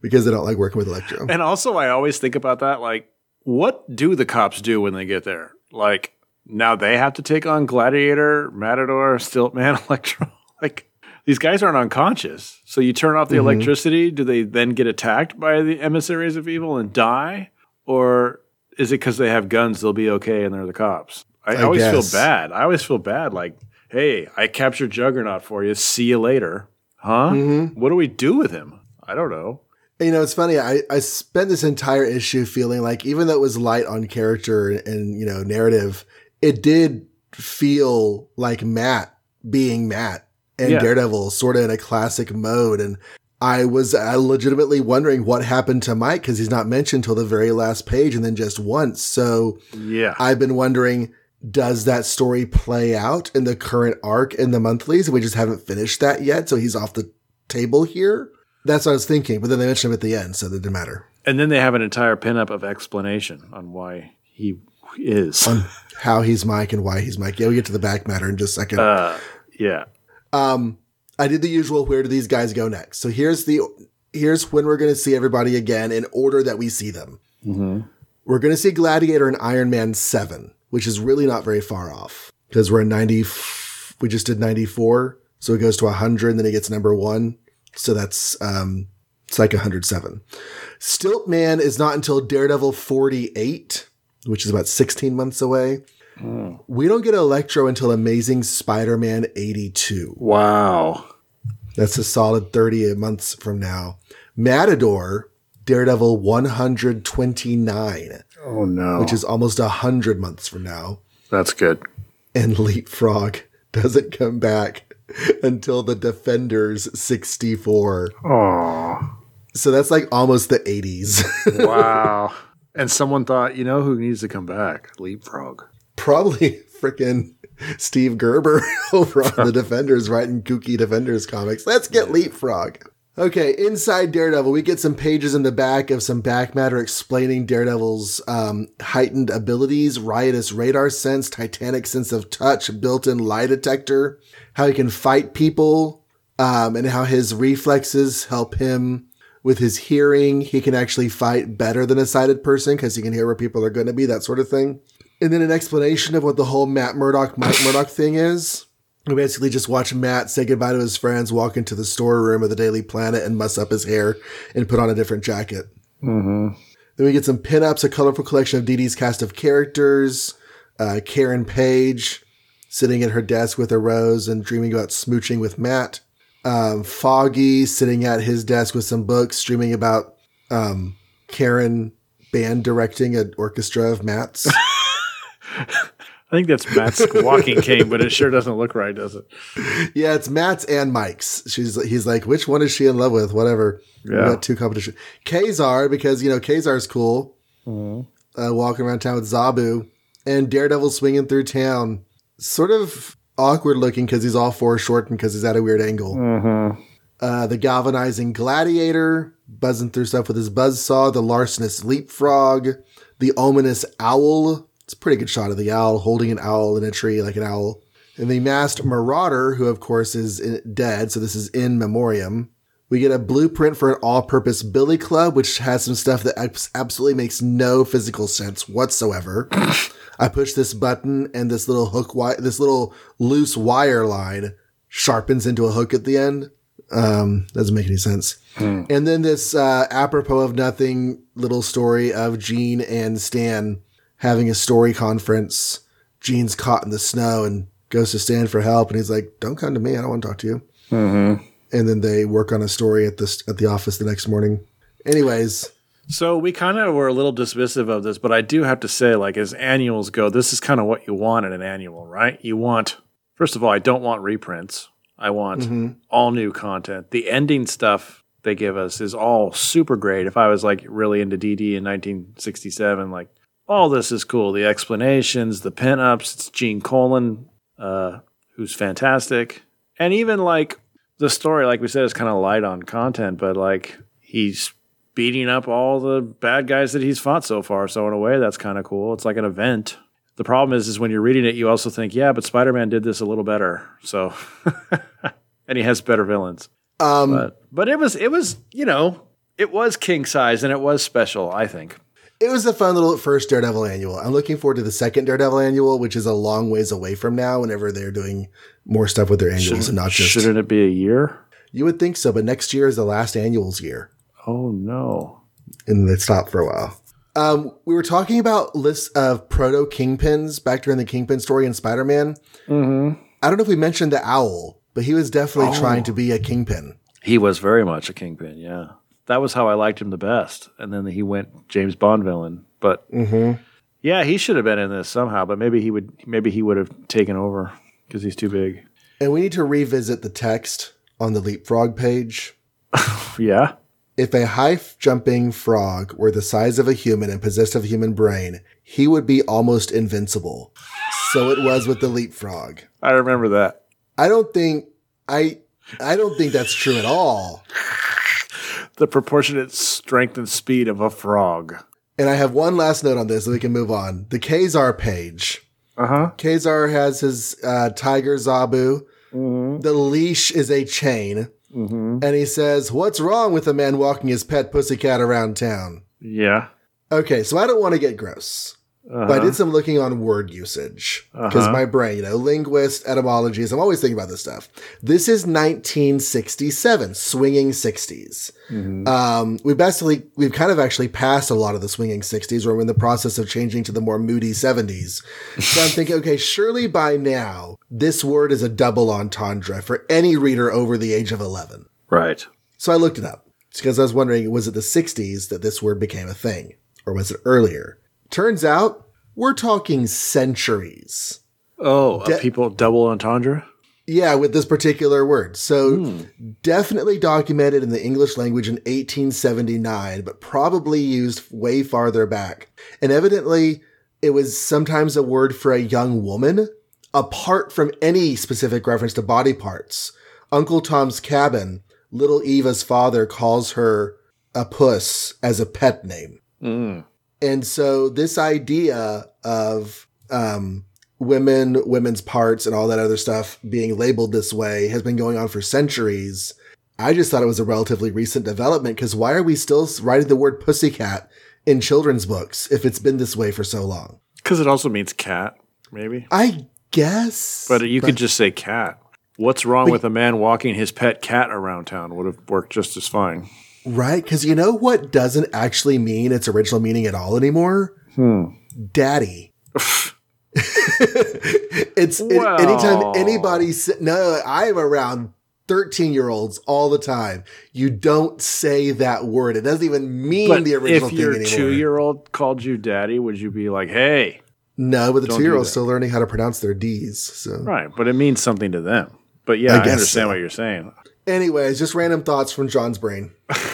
because they don't like working with Electro. And also, I always think about that. Like, what do the cops do when they get there? Like, now they have to take on Gladiator, Matador, Stiltman, Electro. Like, these guys aren't unconscious. So you turn off the Mm-hmm. electricity. Do they then get attacked by the emissaries of evil and die? Or is it because they have guns, they'll be okay and they're the cops? I, I always guess. feel bad. I always feel bad. Like, hey, I captured Juggernaut for you. See you later. Huh? Mm-hmm. What do we do with him? I don't know. You know, it's funny. I, I spent this entire issue feeling like even though it was light on character and, you know, narrative, it did feel like Matt being Matt and Yeah. Daredevil sort of in a classic mode. And I was uh, legitimately wondering what happened to Mike because he's not mentioned till the very last page and then just once. So Yeah. I've been wondering, does that story play out in the current arc in the monthlies? We just haven't finished that yet. So he's off the table here. That's what I was thinking. But then they mentioned him at the end, so that didn't matter. And then they have an entire pinup of explanation on why he is. On how he's Mike and why he's Mike. Yeah, we'll get to the back matter in just a second. Uh, yeah. Um, I did the usual. Where do these guys go next? So here's the here's when we're going to see everybody again in order that we see them. We're going to see Gladiator and Iron Man seven, which is really not very far off because we're in ninety. We just did ninety four, so it goes to hundred, and then it gets number one. So that's um, it's like hundred seven. Stilt Man is not until Daredevil forty eight, which is about sixteen months away. We don't get Electro until Amazing Spider Man eighty two. Wow. That's a solid 30 months from now. Matador, Daredevil 129, Oh no. which is almost 100 months from now. That's good. And Leapfrog doesn't come back until the Defenders 64. Oh. So that's like almost the 80s. Wow. and someone thought, you know who needs to come back? Leapfrog. Probably freaking Steve Gerber over on the Defenders writing kooky Defenders comics. Let's get Leapfrog. Okay, inside Daredevil, we get some pages in the back of some back matter explaining Daredevil's um, heightened abilities, riotous radar sense, titanic sense of touch, built-in lie detector, how he can fight people, um, and how his reflexes help him with his hearing. He can actually fight better than a sighted person because he can hear where people are going to be, that sort of thing. And then an explanation of what the whole Matt Murdock, Mike Murdock thing is. We basically just watch Matt say goodbye to his friends, walk into the storeroom of the Daily Planet and muss up his hair and put on a different jacket. Then we get some pinups, a colorful collection of Dee Dee's cast of characters, uh, Karen Page, sitting at her desk with a rose and dreaming about smooching with Matt. Um, Foggy sitting at his desk with some books, dreaming about um, Karen band directing an orchestra of Matt's. I think that's Matt's walking cane, but it sure doesn't look right, does it? yeah, it's Matt's and Mike's. She's he's like, which one is she in love with? Whatever. We got two competition. Kazar because you know Kazar's cool. Uh, walking around town with Zabu and Daredevil swinging through town, sort of awkward looking because he's all foreshortened because he's at a weird angle. Uh, the galvanizing gladiator buzzing through stuff with his buzzsaw. The larcenous leapfrog. The ominous owl. It's a pretty good shot of the owl holding an owl in a tree like an owl. And the masked marauder, who of course is dead, so this is in memoriam. We get a blueprint for an all-purpose billy club, which has some stuff that absolutely makes no physical sense whatsoever. I push this button, and this little hook, wi- this little loose wire line sharpens into a hook at the end. Um, doesn't make any sense. And then this uh, apropos of nothing little story of Gene and Stan having a story conference. Gene's caught in the snow and goes to Stan for help, and he's like, "Don't come to me. I don't want to talk to you." Mm-hmm. And then they work on a story at the at the office the next morning. Anyways, So we kind of were a little dismissive of this, but I do have to say, like, as annuals go, this is kind of what you want in an annual, right? You want, first of all, I don't want reprints. I want mm-hmm. all new content. The ending stuff they give us is all super great. If I was like really into DD in 1967, like all this is cool. The explanations, the pinups, it's Gene Colan, uh, who's fantastic. And even like the story, like we said, is kind of light on content, but like he's beating up all the bad guys that he's fought so far. So in a way, that's kind of cool. It's like an event. The problem is, is when you're reading it, you also think, yeah, but Spider-Man did this a little better. So, and he has better villains. um, But but it was it was you know it was king size and it was special. I think. It was a fun little first Daredevil annual. I'm looking forward to the second Daredevil annual, which is a long ways away from now. Whenever they're doing more stuff with their annuals and not just Shouldn't it be a year? you would think so, but next year is the last annuals year. Oh no. and they stopped for a while. Um, we were talking about lists of proto kingpins back during the kingpin story in Spider Man. Mm-hmm. I don't know if we mentioned the owl, but he was definitely Oh. trying to be a kingpin. He was very much a kingpin. Yeah, that was how I liked him the best. And then he went James Bond villain. But Mm-hmm. yeah, he should have been in this somehow. But maybe he would. Maybe he would have taken over because he's too big. And we need to revisit the text on the leapfrog page. Yeah. If a high jumping frog were the size of a human and possessed of a human brain, he would be almost invincible. So it was with the leapfrog. I remember that. I don't think I I don't think that's true at all. The proportionate strength and speed of a frog. And I have one last note on this, so we can move on. The Kazar page. Uh huh. Kazar has his uh, tiger Zabu. The leash is a chain. And he says, What's wrong with a man walking his pet pussycat around town? Yeah. Okay, so I don't want to get gross, Uh-huh. but I did some looking on word usage because my brain, you know, linguist, etymologies, I'm always thinking about this stuff. This is 1967, swinging 60s. Um, we basically, we've kind of actually passed a lot of the swinging 60s. or We're in the process of changing to the more moody 70s. So I'm thinking, okay, surely by now, this word is a double entendre for any reader over the age of 11. right. So I looked it up because I was wondering, was it the 60s that this word became a thing? Or was it earlier? Turns out we're talking centuries. Oh, a De- people double entendre. Yeah, with this particular word. So definitely documented in the English language in 1879, but probably used way farther back. And evidently, it was sometimes a word for a young woman, apart from any specific reference to body parts. Uncle Tom's Cabin, little Eva's father calls her a puss as a pet name. Mm. And so this idea of um, women, women's parts, and all that other stuff being labeled this way has been going on for centuries. I just thought it was a relatively recent development because why are we still writing the word pussycat in children's books if it's been this way for so long? Because it also means cat, maybe. I guess. But you could just say cat. What's wrong with a man walking his pet cat around town? Would have worked just as fine. Right? Because you know what doesn't actually mean its original meaning at all anymore? Hmm. Daddy. it's it- anytime anybody no, I'm around 13 year olds all the time. You don't say that word. It doesn't even mean But the original if your two year old called you daddy, would you be like, hey? no, but the two year old's still learning how to pronounce their D's. So, Right. But it means something to them. But yeah, I I, understand so. what you're saying. Anyways, just random thoughts from John's brain.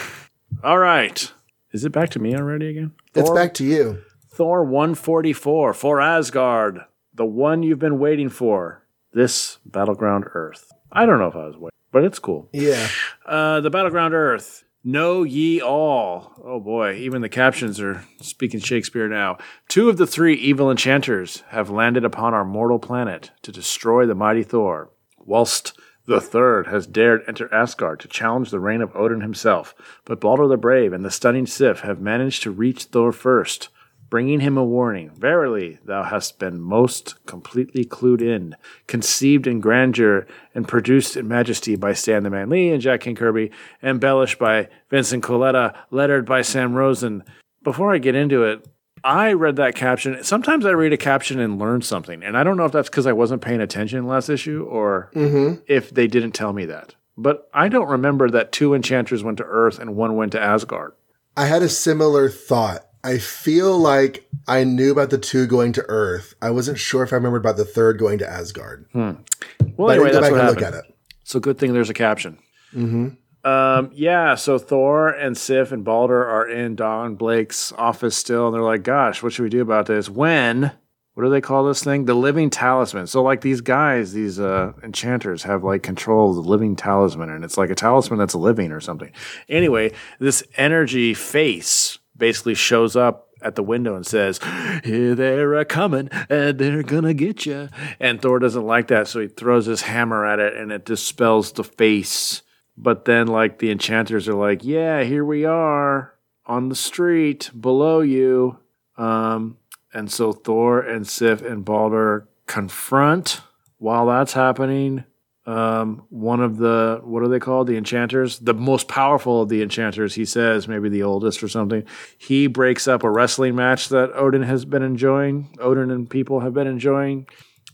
All right. Is it back to me already again? It's back to you. Thor 144 for Asgard, the one you've been waiting for. This battleground Earth. I don't know if I was waiting, but it's cool. Yeah. Uh, the battleground Earth. Know ye all. Oh boy, even the captions are speaking Shakespeare now. Two of the three evil enchanters have landed upon our mortal planet to destroy the mighty Thor, whilst the third has dared enter Asgard to challenge the reign of Odin himself. But Balder the Brave and the stunning Sif have managed to reach Thor first, bringing him a warning. Verily, thou hast been most completely clued in, conceived in grandeur, and produced in majesty by Stan the Man Lee and Jack King Kirby, embellished by Vincent Colletta, lettered by Sam Rosen. Before I get into it, I read that caption. Sometimes I read a caption and learn something, and I don't know if that's because I wasn't paying attention last issue or mm-hmm. if they didn't tell me that. But I don't remember that two enchanters went to Earth and one went to Asgard. I had a similar thought. I feel like I knew about the two going to Earth. I wasn't sure if I remembered about the third going to Asgard. Hmm. Well, But anyway, I didn't go that's back what and happened. look at it. So good thing there's a caption. Mm-hmm. Um, yeah, so Thor and Sif and Balder are in Don Blake's office still, and they're like, "Gosh, what should we do about this?" When what do they call this thing? The living talisman. So like these guys, these uh, enchanters have like control of the living talisman, and it's like a talisman that's living or something. Anyway, this energy face basically shows up at the window and says, Here they're a coming and they're gonna get you. And Thor doesn't like that, so he throws his hammer at it and it dispels the face. But then, like, the enchanters are like, Yeah, here we are on the street below you. Um, and so Thor and Sif and Balder confront while that's happening. Um, one of the what are they called? The enchanters, the most powerful of the enchanters. He says maybe the oldest or something. He breaks up a wrestling match that Odin has been enjoying. Odin and people have been enjoying,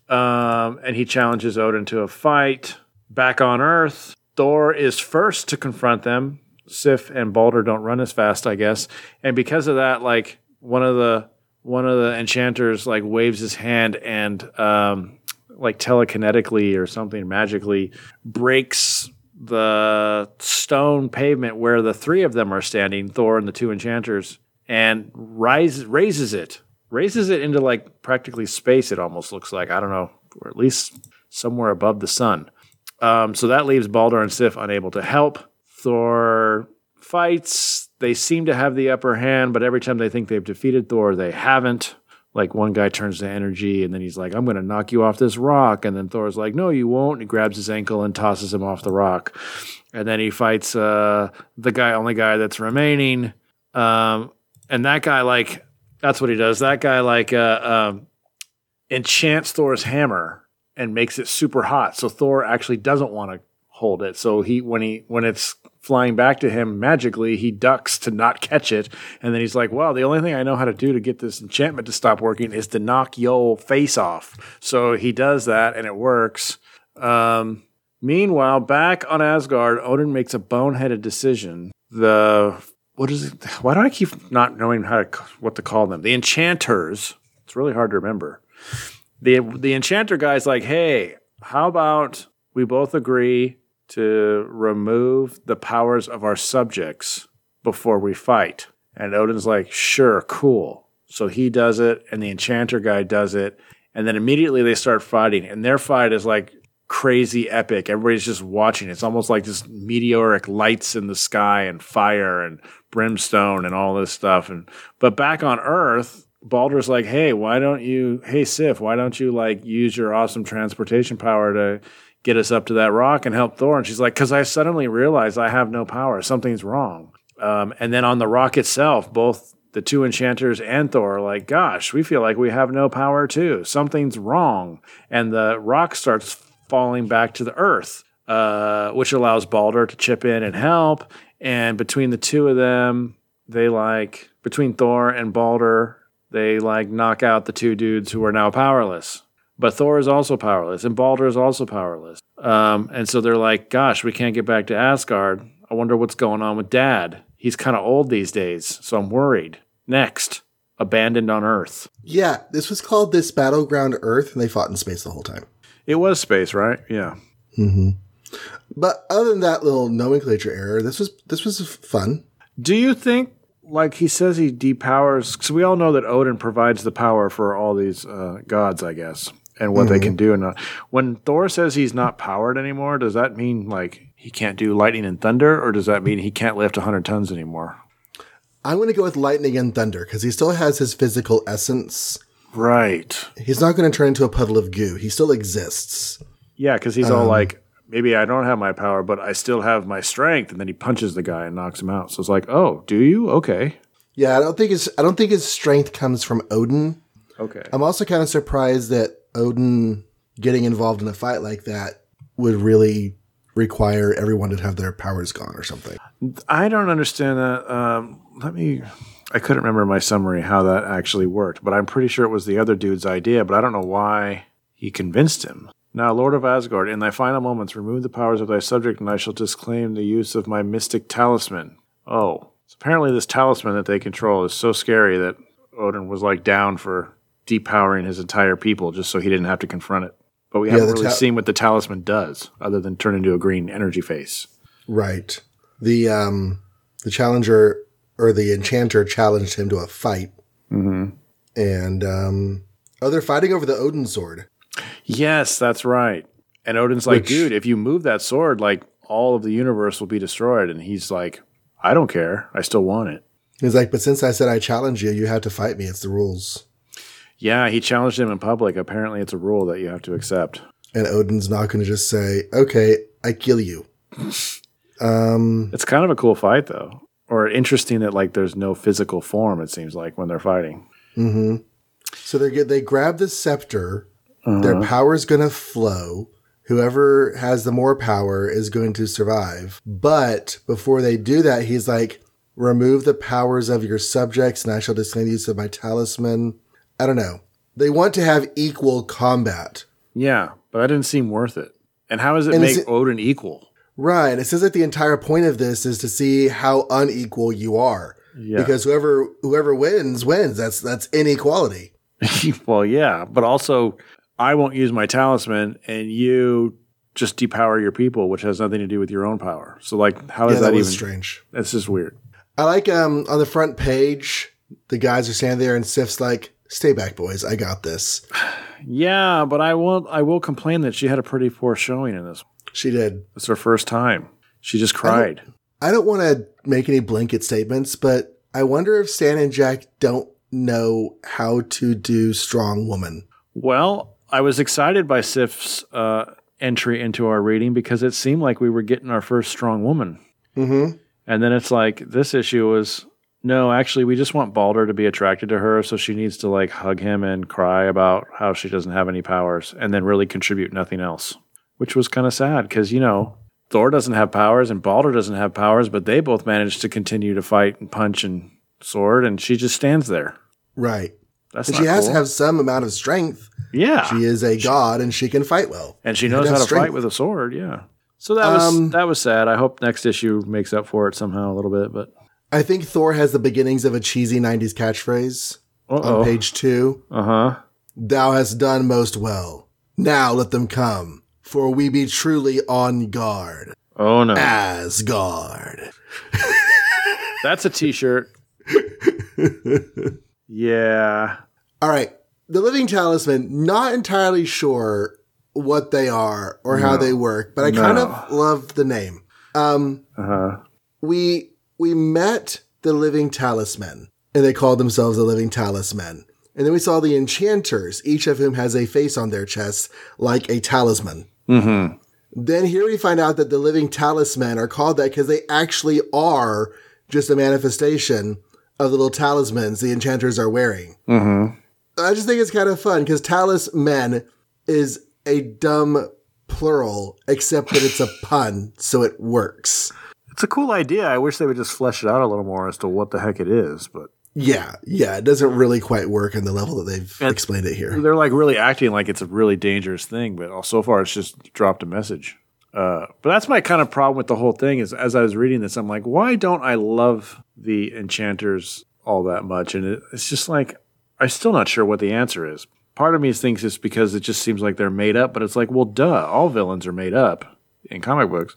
um, and he challenges Odin to a fight. Back on Earth, Thor is first to confront them. Sif and Balder don't run as fast, I guess, and because of that, like one of the one of the enchanters like waves his hand and um, like telekinetically or something magically breaks the stone pavement where the three of them are standing, Thor and the two enchanters, and rise, raises it, raises it into like practically space. It almost looks like I don't know, or at least somewhere above the sun. Um, so that leaves Balder and Sif unable to help. Thor fights. They seem to have the upper hand, but every time they think they've defeated Thor, they haven't. Like one guy turns to energy and then he's like, I'm going to knock you off this rock. And then Thor's like, No, you won't. And he grabs his ankle and tosses him off the rock. And then he fights uh, the guy, only guy that's remaining. Um, and that guy, like, that's what he does. That guy, like, uh, um, enchants Thor's hammer and makes it super hot. So Thor actually doesn't want to hold it. So he when he when it's flying back to him magically, he ducks to not catch it. And then he's like, "Well, the only thing I know how to do to get this enchantment to stop working is to knock yo face off." So he does that, and it works. Um, meanwhile, back on Asgard, Odin makes a boneheaded decision. The what is it? Why do I keep not knowing how to what to call them? The enchanters. It's really hard to remember. The the enchanter guy's like, "Hey, how about we both agree to remove the powers of our subjects before we fight?" And Odin's like, "Sure, cool." So he does it, and the enchanter guy does it, and then immediately they start fighting, and their fight is like crazy epic. Everybody's just watching. It's almost like just meteoric lights in the sky and fire and brimstone and all this stuff. And but back on Earth, Balder's like, hey, why don't you, hey Sif, why don't you like use your awesome transportation power to get us up to that rock and help Thor? And she's like, because I suddenly realized I have no power. Something's wrong. Um, and then on the rock itself, both the two enchanters and Thor are like, gosh, we feel like we have no power too. Something's wrong. And the rock starts falling back to the earth, uh, which allows Balder to chip in and help. And between the two of them, they like, between Thor and Balder, they like knock out the two dudes who are now powerless. But Thor is also powerless, and Balder is also powerless. Um, and so they're like, "Gosh, we can't get back to Asgard. I wonder what's going on with Dad. He's kind of old these days, so I'm worried." Next, abandoned on Earth. Yeah, this was called this battleground Earth, and they fought in space the whole time. It was space, right? Yeah. Mm-hmm. But other than that little nomenclature error, this was this was fun. Do you think, like he says, he depowers? Because we all know that Odin provides the power for all these uh, gods, I guess, and what they can do. And uh, when Thor says he's not powered anymore, does that mean like he can't do lightning and thunder, or does that mean he can't lift hundred tons anymore? I'm going to go with lightning and thunder because he still has his physical essence. Right. He's not going to turn into a puddle of goo. He still exists. Yeah, because he's all like, maybe I don't have my power, but I still have my strength, and then he punches the guy and knocks him out. So it's like, oh, do you? Okay. Yeah, I don't think his I don't think his strength comes from Odin. Okay. I'm also kind of surprised that Odin getting involved in a fight like that would really require everyone to have their powers gone or something. I don't understand that. Um, let me. I couldn't remember my summary how that actually worked, but I'm pretty sure it was the other dude's idea. But I don't know why he convinced him. Now, Lord of Asgard, in thy final moments, remove the powers of thy subject, and I shall disclaim the use of my mystic talisman. Oh, so apparently this talisman that they control is so scary that Odin was like down for depowering his entire people just so he didn't have to confront it. But we haven't really ta- seen what the talisman does, other than turn into a green energy face. Right. The um the challenger or the enchanter challenged him to a fight. Mm-hmm. And um oh they're fighting over the Odin sword. Yes, that's right. And Odin's like, Which- dude, if you move that sword, like all of the universe will be destroyed. And he's like, I don't care. I still want it. He's like, but since I said I challenge you, you have to fight me. It's the rules. Yeah, he challenged him in public. Apparently, it's a rule that you have to accept. And Odin's not going to just say, "Okay, I kill you." Um, It's kind of a cool fight, though, or interesting that like there's no physical form. It seems like when they're fighting. hmm So they get they grab the scepter. Their uh-huh. power's going to flow. Whoever has the more power is going to survive. But before they do that, he's like, "Remove the powers of your subjects, and I shall disclaim the use of my talisman." I don't know. They want to have equal combat. Yeah, but that didn't seem worth it. And how does it And make it- Odin equal? Right. It says that the entire point of this is to see how unequal you are. Yeah. Because whoever whoever wins wins. That's that's inequality. well, yeah, but also I won't use my talisman, and you just depower your people, which has nothing to do with your own power. So, like, how Yeah, is that, that, even? strange. That's just weird. I like um on the front page, the guys are standing there and Sif's like, "Stay back, boys. I got this." Yeah, but I will. I will complain that she had a pretty poor showing in this. She did. It's her first time. She just cried. I don't want to make any blanket statements, but I wonder if Stan and Jack don't know how to do strong woman. Well, I was excited by Sif's uh, entry into our reading because it seemed like we were getting our first strong woman. Mm-hmm. And then it's like this issue was no, actually, we just want Balder to be attracted to her, so she needs to like hug him and cry about how she doesn't have any powers, and then really contribute nothing else, which was kind of sad because you know Thor doesn't have powers and Balder doesn't have powers, but they both managed to continue to fight and punch and sword, and she just stands there. Right. That's But she has cool. to have some amount of strength. yeah, She is a god and she can fight well. and she knows how to fight with a sword. Yeah. So that was Um, that was sad. I hope next issue makes up for it somehow a little bit. But I think Thor has the beginnings of a cheesy 90s catchphrase uh on page two. uh huh. Thou hast done most well. Now let them come, for we be truly on guard. Oh no, Asgard. that's a T-shirt. yeah. All right. The Living Talisman, not entirely sure what they are or how No. they work, but I kind of love the name. Um, Uh huh. we we met the Living Talisman, and they called themselves the Living Talisman. And then we saw the enchanters, each of whom has a face on their chest like a talisman. Mm-hmm. Then here we find out that the living talisman are called that because they actually are just a manifestation of the little talismans the enchanters are wearing. Mm-hmm. I just think it's kind of fun because talisman is a dumb plural, except that it's a pun, so it works. It's a cool idea. I wish they would just flesh it out a little more as to what the heck it is. But Yeah, yeah, it doesn't really quite work on the level that they've And- explained it here. They're like really acting like it's a really dangerous thing, but so far it's just dropped a message. Uh, but that's my kind of problem with the whole thing is as I was reading this, I'm like, why don't I love the enchanters all that much? And it, it's just like, I'm still not sure what the answer is. Part of me thinks it's because it just seems like they're made up, but it's like, well, duh, all villains are made up in comic books.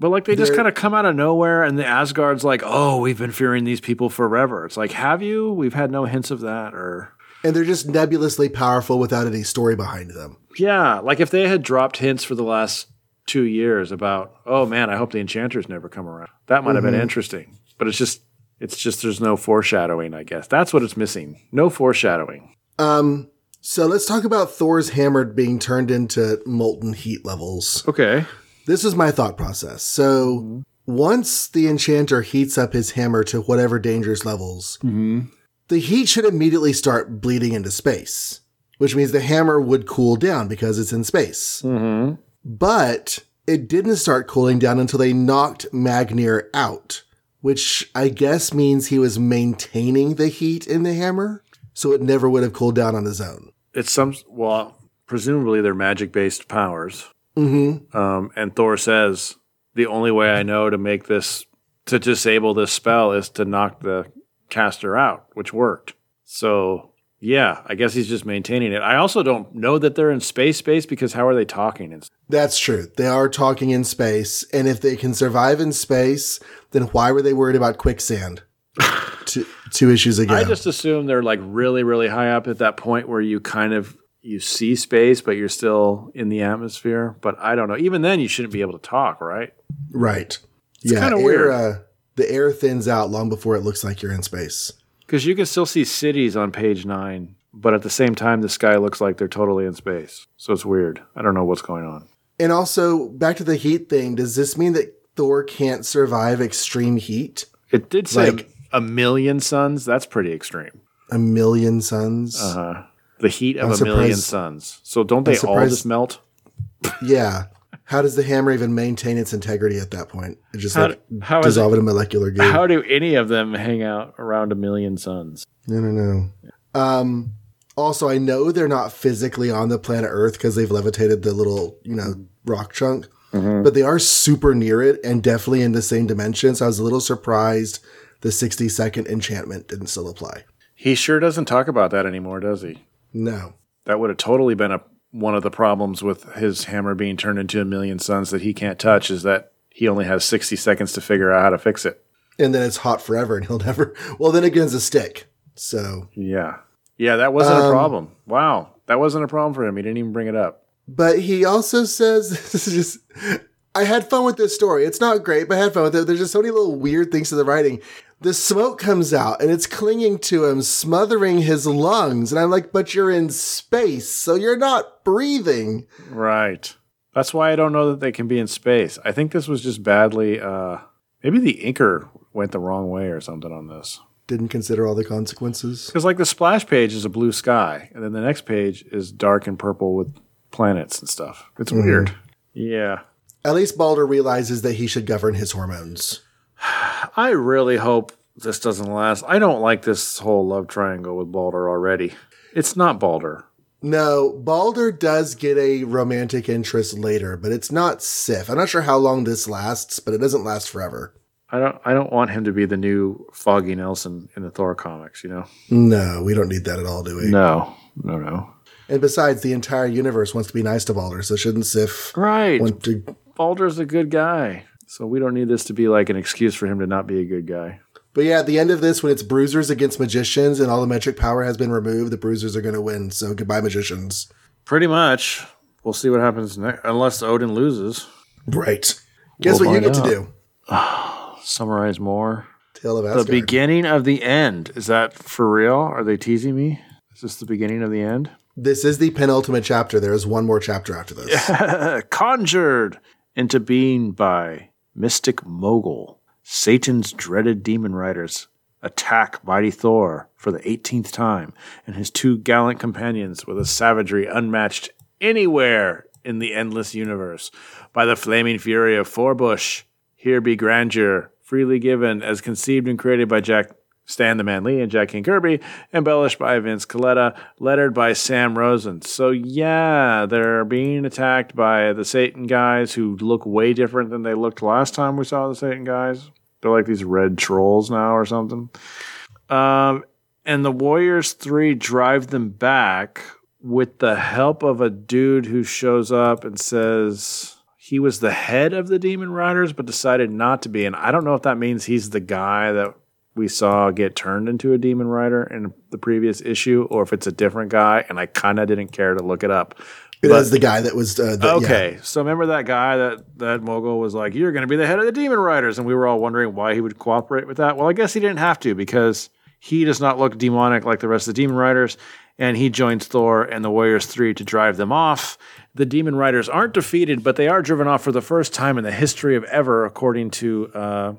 But like they just They're- kind of come out of nowhere, and the Asgard's like, "Oh, we've been fearing these people forever." It's like, have you? We've had no hints of that, or And they're just nebulously powerful without any story behind them. Yeah, like if they had dropped hints for the last two years about, oh man, I hope the enchanters never come around. That might have been mm-hmm. interesting. But it's just it's just there's no foreshadowing, I guess. That's what it's missing. No foreshadowing. Um, so let's talk about Thor's hammer being turned into molten heat levels. Okay. This was my thought process. So once the enchanter heats up his hammer to whatever dangerous levels, the heat should immediately start bleeding into space, which means the hammer would cool down because it's in space. Mm-hmm. But it didn't start cooling down until they knocked Magnir out, which I guess means he was maintaining the heat in the hammer, so it never would have cooled down on his own. It's some well, presumably they're magic based powers. Mm-hmm. Um, and Thor says the only way I know to make this to disable this spell is to knock the caster out, which worked. So yeah, I guess he's just maintaining it. I also don't know that they're in space space because how are they talking? It's- That's true. They are talking in space, and if they can survive in space, then why were they worried about quicksand? two, two issues ago. I just assume they're like really, really high up at that point where you kind of you see space, but you're still in the atmosphere. But I don't know. Even then, you shouldn't be able to talk, right? right. yeah, kinda weird. Uh, the air thins out long before it looks like you're in space. Because you can still see cities on page nine, but at the same time, the sky looks like they're totally in space. So it's weird. I don't know what's going on. And also, back to the heat thing, does this mean that Thor can't survive extreme heat? It did say Like- a million suns. That's pretty extreme. A million suns? Uh huh. The heat of I'm a million suns. So don't they all just melt? Yeah. How does the hammer even maintain its integrity at that point? It just How, like how is it, dissolve in a molecular goo. How do any of them hang out around a million suns? No, no, no. Um, also, I know they're not physically on the planet Earth because they've levitated the little, you know, rock chunk, but they are super near it and definitely in the same dimension. So I was a little surprised the 60 second enchantment didn't still apply. He sure doesn't talk about that anymore, does he? No. That would have totally been a one of the problems with his hammer being turned into a million suns that he can't touch is that he only has 60 seconds to figure out how to fix it. And then it's hot forever and he'll never, well, then again's a stick. So, Yeah. Yeah, that wasn't a Um, problem. Wow. That wasn't a problem for him. He didn't even bring it up. but he also says, this is just, I had fun with this story. It's not great, but I had fun with it. There's just so many little weird things to the writing. The smoke comes out and it's clinging to him, smothering his lungs. And I'm like, but you're in space, so you're not breathing. Right. That's why I don't know that they can be in space. I think this was just badly uh maybe the inker went the wrong way or something on this. Didn't consider all the consequences. Because like the splash page is a blue sky, and then the next page is dark and purple with planets and stuff. It's weird. Yeah. At least Balder realizes that he should govern his hormones. I really hope this doesn't last. I don't like this whole love triangle with Balder already. It's not Balder. No, Balder does get a romantic interest later, but it's not Sif. I'm not sure how long this lasts, but it doesn't last forever. I don't I don't want him to be the new Foggy Nelson in the Thor comics, you know? No, we don't need that at all, do we? No. No, no. And besides, the entire universe wants to be nice to Balder, so shouldn't Sif Right. want to? Balder's a good guy. So we don't need this to be like an excuse for him to not be a good guy. But yeah, at the end of this, when it's bruisers against magicians and all the metric power has been removed, the bruisers are going to win. So goodbye, magicians. Pretty much. We'll see what happens next, unless Odin loses. Right. Guess We'll what you get to do? Summarize more. Tale of The beginning of the end. Is that for real? Are they teasing me? Is this the beginning of the end? this is the penultimate chapter. There is one more chapter after this. Conjured into being by Mystic Mogul. Satan's dreaded demon riders attack mighty Thor for the 18th time and his two gallant companions with a savagery unmatched anywhere in the endless universe. By the flaming fury of Forbush, here be grandeur, freely given as conceived and created by Jack Stan the Man Lee and Jack King Kirby, embellished by Vince Colletta, lettered by Sam Rosen. So yeah, they're being attacked by the Satan guys who look way different than they looked last time we saw the Satan guys. They're like these red trolls now or something. Um, and the Warriors three drive them back with the help of a dude who shows up and says he was the head of the Demon Riders, but decided not to be. And I don't know if that means he's the guy that we saw get turned into a demon rider in the previous issue, or if it's a different guy, and I kind of didn't care to look it up. It was the guy that was uh, the, okay, yeah. so remember that guy that that mogul was like, "You're going to be the head of the demon riders," and we were all wondering why he would cooperate with that. Well, I guess he didn't have to because he does not look demonic like the rest of the demon riders, and he joins Thor and the Warriors Three to drive them off. The demon riders aren't defeated, but they are driven off for the first time in the history of ever, according to uh,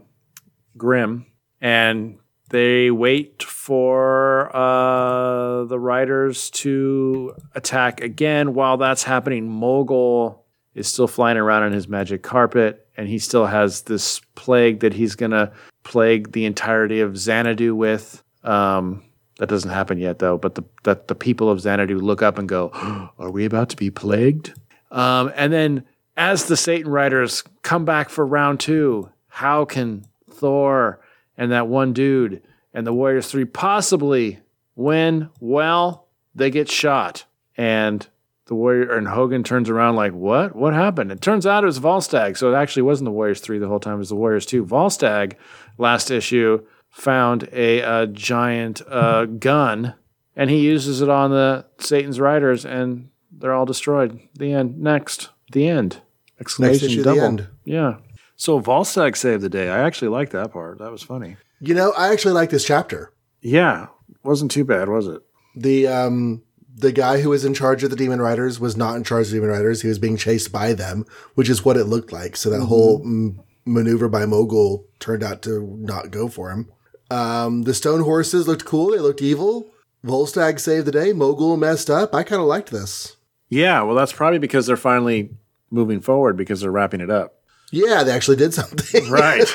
Grimm and they wait for uh, the riders to attack again. While that's happening, Mogul is still flying around on his magic carpet, and he still has this plague that he's going to plague the entirety of Xanadu with. Um, that doesn't happen yet, though. But the that the people of Xanadu look up and go, "Are we about to be plagued?" Um, and then, as the Satan riders come back for round two, how can Thor and that one dude and the Warriors three possibly win. Well, they get shot, and the Warrior and Hogun turns around like, "What? What happened?" It turns out it was Volstagg, so it actually wasn't the Warriors three the whole time. It was the Warriors two. Volstagg, last issue, found a, a giant uh, gun, and he uses it on the Satan's riders, and they're all destroyed. The end. Next. The end. Exclamation issue, the double. end. Yeah. So Volstagg saved the day. I actually liked that part. That was funny. You know, I actually like this chapter. Yeah, wasn't too bad, was it? The um the guy who was in charge of the demon riders was not in charge of the demon riders. He was being chased by them, which is what it looked like. So that whole m- maneuver by Mogul turned out to not go for him. Um, the stone horses looked cool. They looked evil. Volstagg saved the day. Mogul messed up. I kind of liked this. Yeah, well, that's probably because they're finally moving forward because they're wrapping it up. Yeah, they actually did something. Right.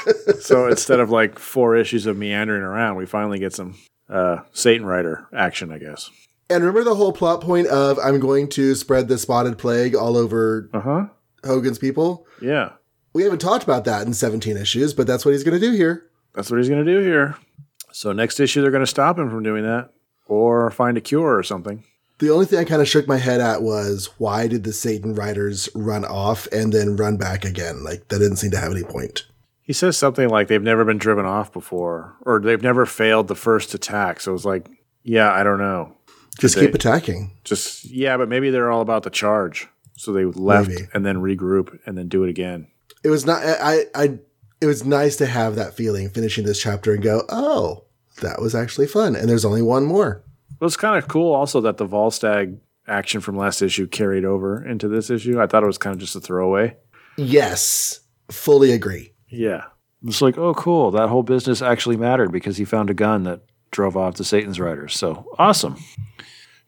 so instead of like four issues of meandering around, we finally get some uh, Satan Rider action, I guess. and remember the whole plot point of I'm going to spread the spotted plague all over Uh huh. Hogun's people? Yeah, We haven't talked about that in 17 issues, but that's what he's going to do here. that's what he's going to do here. So next issue, they're going to stop him from doing that or find a cure or something. The only thing I kind of shook my head at was why did the Satan riders run off and then run back again? Like that didn't seem to have any point. He says something like they've never been driven off before or they've never failed the first attack. So it's like, yeah, I don't know. Just Did keep they- attacking. Just yeah, but maybe they're all about the charge. So they left Maybe. and then regroup and then do it again. It was not. I. I. It was nice to have that feeling finishing this chapter and go, oh, that was actually fun. And there's only one more. Well, it's kind of cool also that the Volstagg action from last issue carried over into this issue. I thought it was kind of just a throwaway. Yes, fully agree. Yeah. It's like, oh, cool. That whole business actually mattered because he found a gun that drove off the Satan's Riders. So awesome.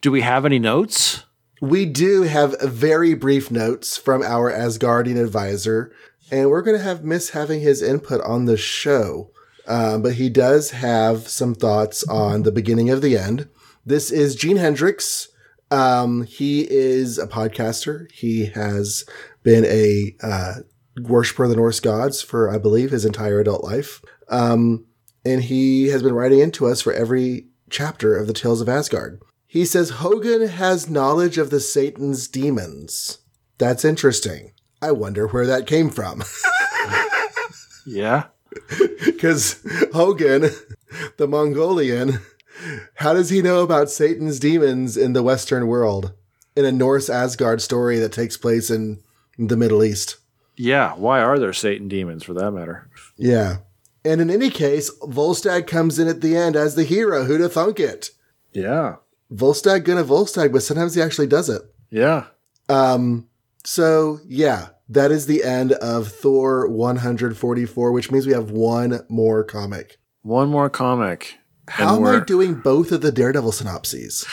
Do we have any notes? We do have very brief notes from our Asgardian advisor, and we're going to have miss having his input on the show. Um, but he does have some thoughts on the beginning of the end. This is Gene Hendricks. Um, he is a podcaster. He has been a uh, worshiper of the Norse gods for, I believe, his entire adult life. Um, and he has been writing into us for every chapter of the Tales of Asgard. He says Hogun has knowledge of the Satan's demons. That's interesting. I wonder where that came from. Yeah. Because Hogun, the Mongolian, how does he know about Satan's demons in the Western world? In a Norse Asgard story that takes place in the Middle East. Yeah. Why are there Satan demons for that matter? Yeah. And in any case, Volstagg comes in at the end as the hero. Who'da thunk it? Yeah. Volstagg gonna Volstagg, but sometimes he actually does it. Yeah. Um, so yeah, that is the end of Thor 144, which means we have one more comic. One more comic. How am I doing both of the Daredevil synopses?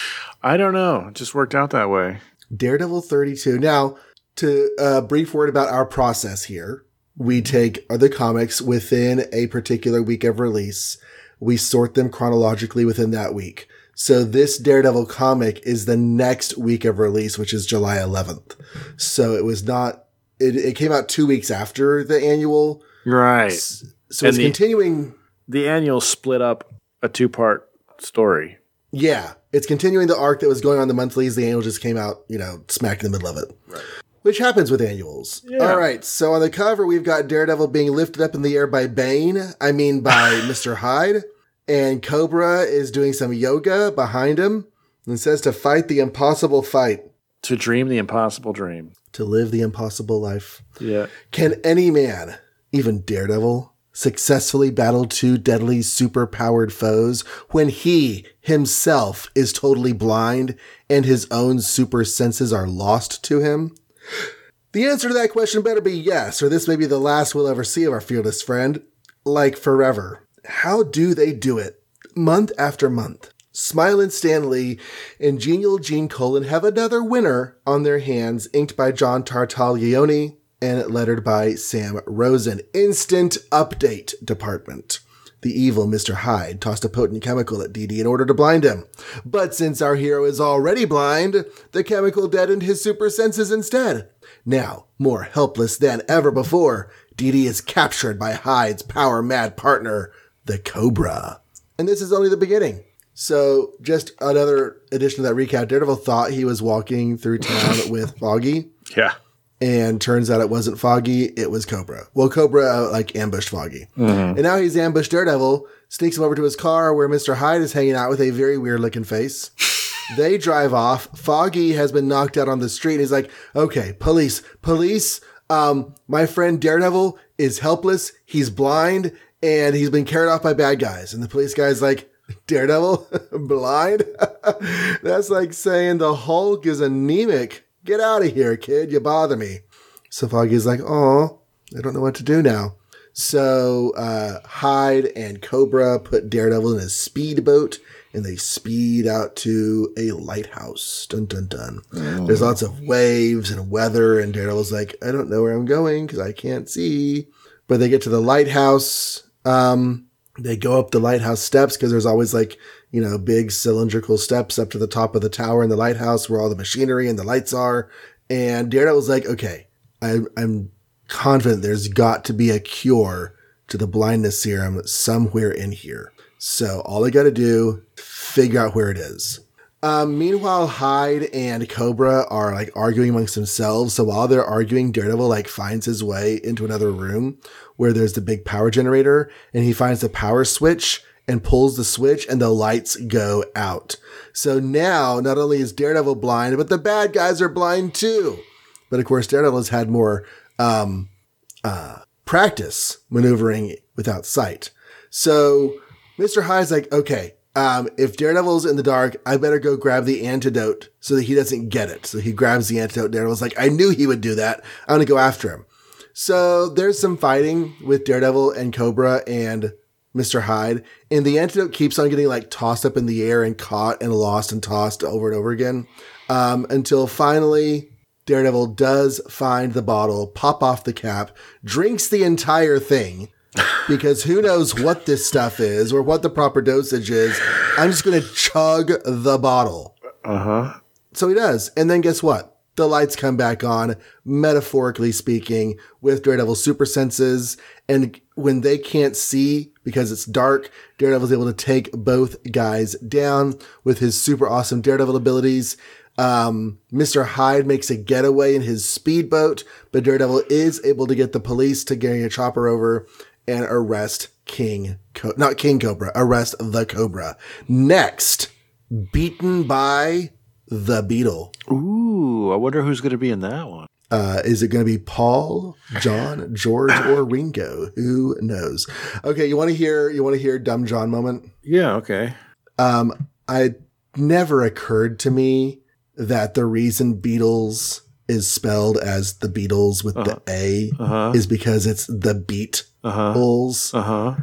I don't know. It just worked out that way. Daredevil 32. Now, to a brief word about our process here, we mm-hmm. take other comics within a particular week of release. we sort them chronologically within that week. So this Daredevil comic is the next week of release, which is July 11th. So it was not, it, it came out two weeks after the annual. Right. So And it's the- continuing. The annual split up a two part story. Yeah. It's continuing the arc that was going on in the monthlies. The annual just came out, you know, smack in the middle of it. Right. Which happens with annuals. Yeah. All right. So on the cover, we've got Daredevil being lifted up in the air by Bane. I mean, by Mr. Hyde. And Cobra is doing some yoga behind him and says to fight the impossible fight, To dream the impossible dream. to live the impossible life. Yeah. Can any man, even Daredevil, successfully battle two deadly super-powered foes when he himself is totally blind and his own super senses are lost to him? The answer to that question better be yes, or this may be the last we'll ever see of our fearless friend, like forever. How do they do it? Month after month. Smile and Stan Lee and Genial Gene Colan have another winner on their hands, inked by John Tartaglione and lettered by Sam Rosen. Instant update department. The evil Mr. Hyde tossed a potent chemical at Dee Dee in order to blind him. But since our hero is already blind, the chemical deadened his super senses instead. Now, more helpless than ever before, Dee Dee is captured by Hyde's power mad partner, the Cobra. And this is only the beginning. So, just another addition to that recap Daredevil thought he was walking through town with Foggy, Yeah. And turns out it wasn't Foggy, it was Cobra. Well, Cobra, uh, like, ambushed Foggy. And now he's ambushed Daredevil, sneaks him over to his car where Mr. Hyde is hanging out with a very weird looking face. they drive off. Foggy has been knocked out on the street. And he's like, okay, police, police. Um, my friend Daredevil is helpless. He's blind and he's been carried off by bad guys. And the police guy's like, Daredevil blind? That's like saying the Hulk is anemic. Get out of here, kid. You bother me. So Foggy's like, oh, I don't know what to do now. So uh, Hyde and Cobra put Daredevil in a speedboat and they speed out to a lighthouse. Dun dun dun. There's lots of waves and weather, and Daredevil's like, I don't know where I'm going because I can't see. But they get to the lighthouse. Um, they go up the lighthouse steps because there's always like, you know, big cylindrical steps up to the top of the tower in the lighthouse where all the machinery and the lights are. And Daredevil's like, okay, I, I'm confident there's got to be a cure to the blindness serum somewhere in here. So all I got to do, figure out where it is. Um, meanwhile, Hyde and Cobra are like arguing amongst themselves. So while they're arguing, Daredevil like finds his way into another room where there's the big power generator and he finds the power switch and pulls the switch and the lights go out. So now not only is Daredevil blind, but the bad guys are blind too. But of course, Daredevil has had more um, uh, practice maneuvering without sight. So Mr. Hyde's like, okay, um, if Daredevil's in the dark, I better go grab the antidote so that he doesn't get it. So he grabs the antidote. Daredevil's like, I knew he would do that. I'm going to go after him. So there's some fighting with Daredevil and Cobra and Mr. Hyde. And the antidote keeps on getting like tossed up in the air and caught and lost and tossed over and over again. Um, until finally Daredevil does find the bottle, pop off the cap, drinks the entire thing because who knows what this stuff is or what the proper dosage is. I'm just going to chug the bottle. Uh huh. So he does. And then guess what? The lights come back on, metaphorically speaking, with Daredevil's super senses. And when they can't see because it's dark, Daredevil's able to take both guys down with his super awesome Daredevil abilities. Um, Mr. Hyde makes a getaway in his speedboat, but Daredevil is able to get the police to getting a chopper over and arrest King, Co- not King Cobra, arrest the Cobra. Next, beaten by the Beetle. Ooh, I wonder who's going to be in that one. Uh, is it going to be Paul, John, George, or Ringo? Who knows? Okay, you want to hear? You want to hear dumb John moment? Yeah. Okay. Um, I never occurred to me that the reason Beatles is spelled as the Beatles with the A Uh huh. is because it's the beat Uh huh. bulls Uh huh.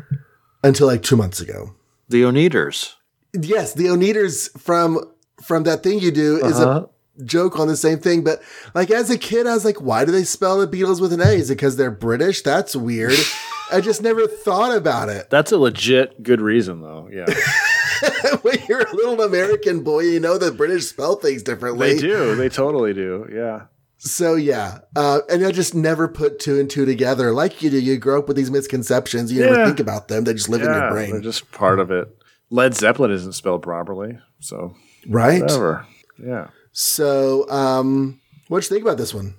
until like two months ago. The Oneders. Yes, the Oneders from from that thing you do is a Uh-huh. Joke on the same thing. But like as a kid, I was like, why do they spell the Beatles with an A? Is it because they're British? That's weird. I just never thought about it. That's a legit good reason, though. Yeah, when you're a little American boy, you know that British spell things differently. they do. They totally do. Yeah. So yeah, uh, and I just never put two and two together like you do. You grow up with these misconceptions. You never think about them. They just live in your brain, they're just part of it. Led Zeppelin isn't spelled properly, so right? whatever. Yeah. So, um, what you think about this one?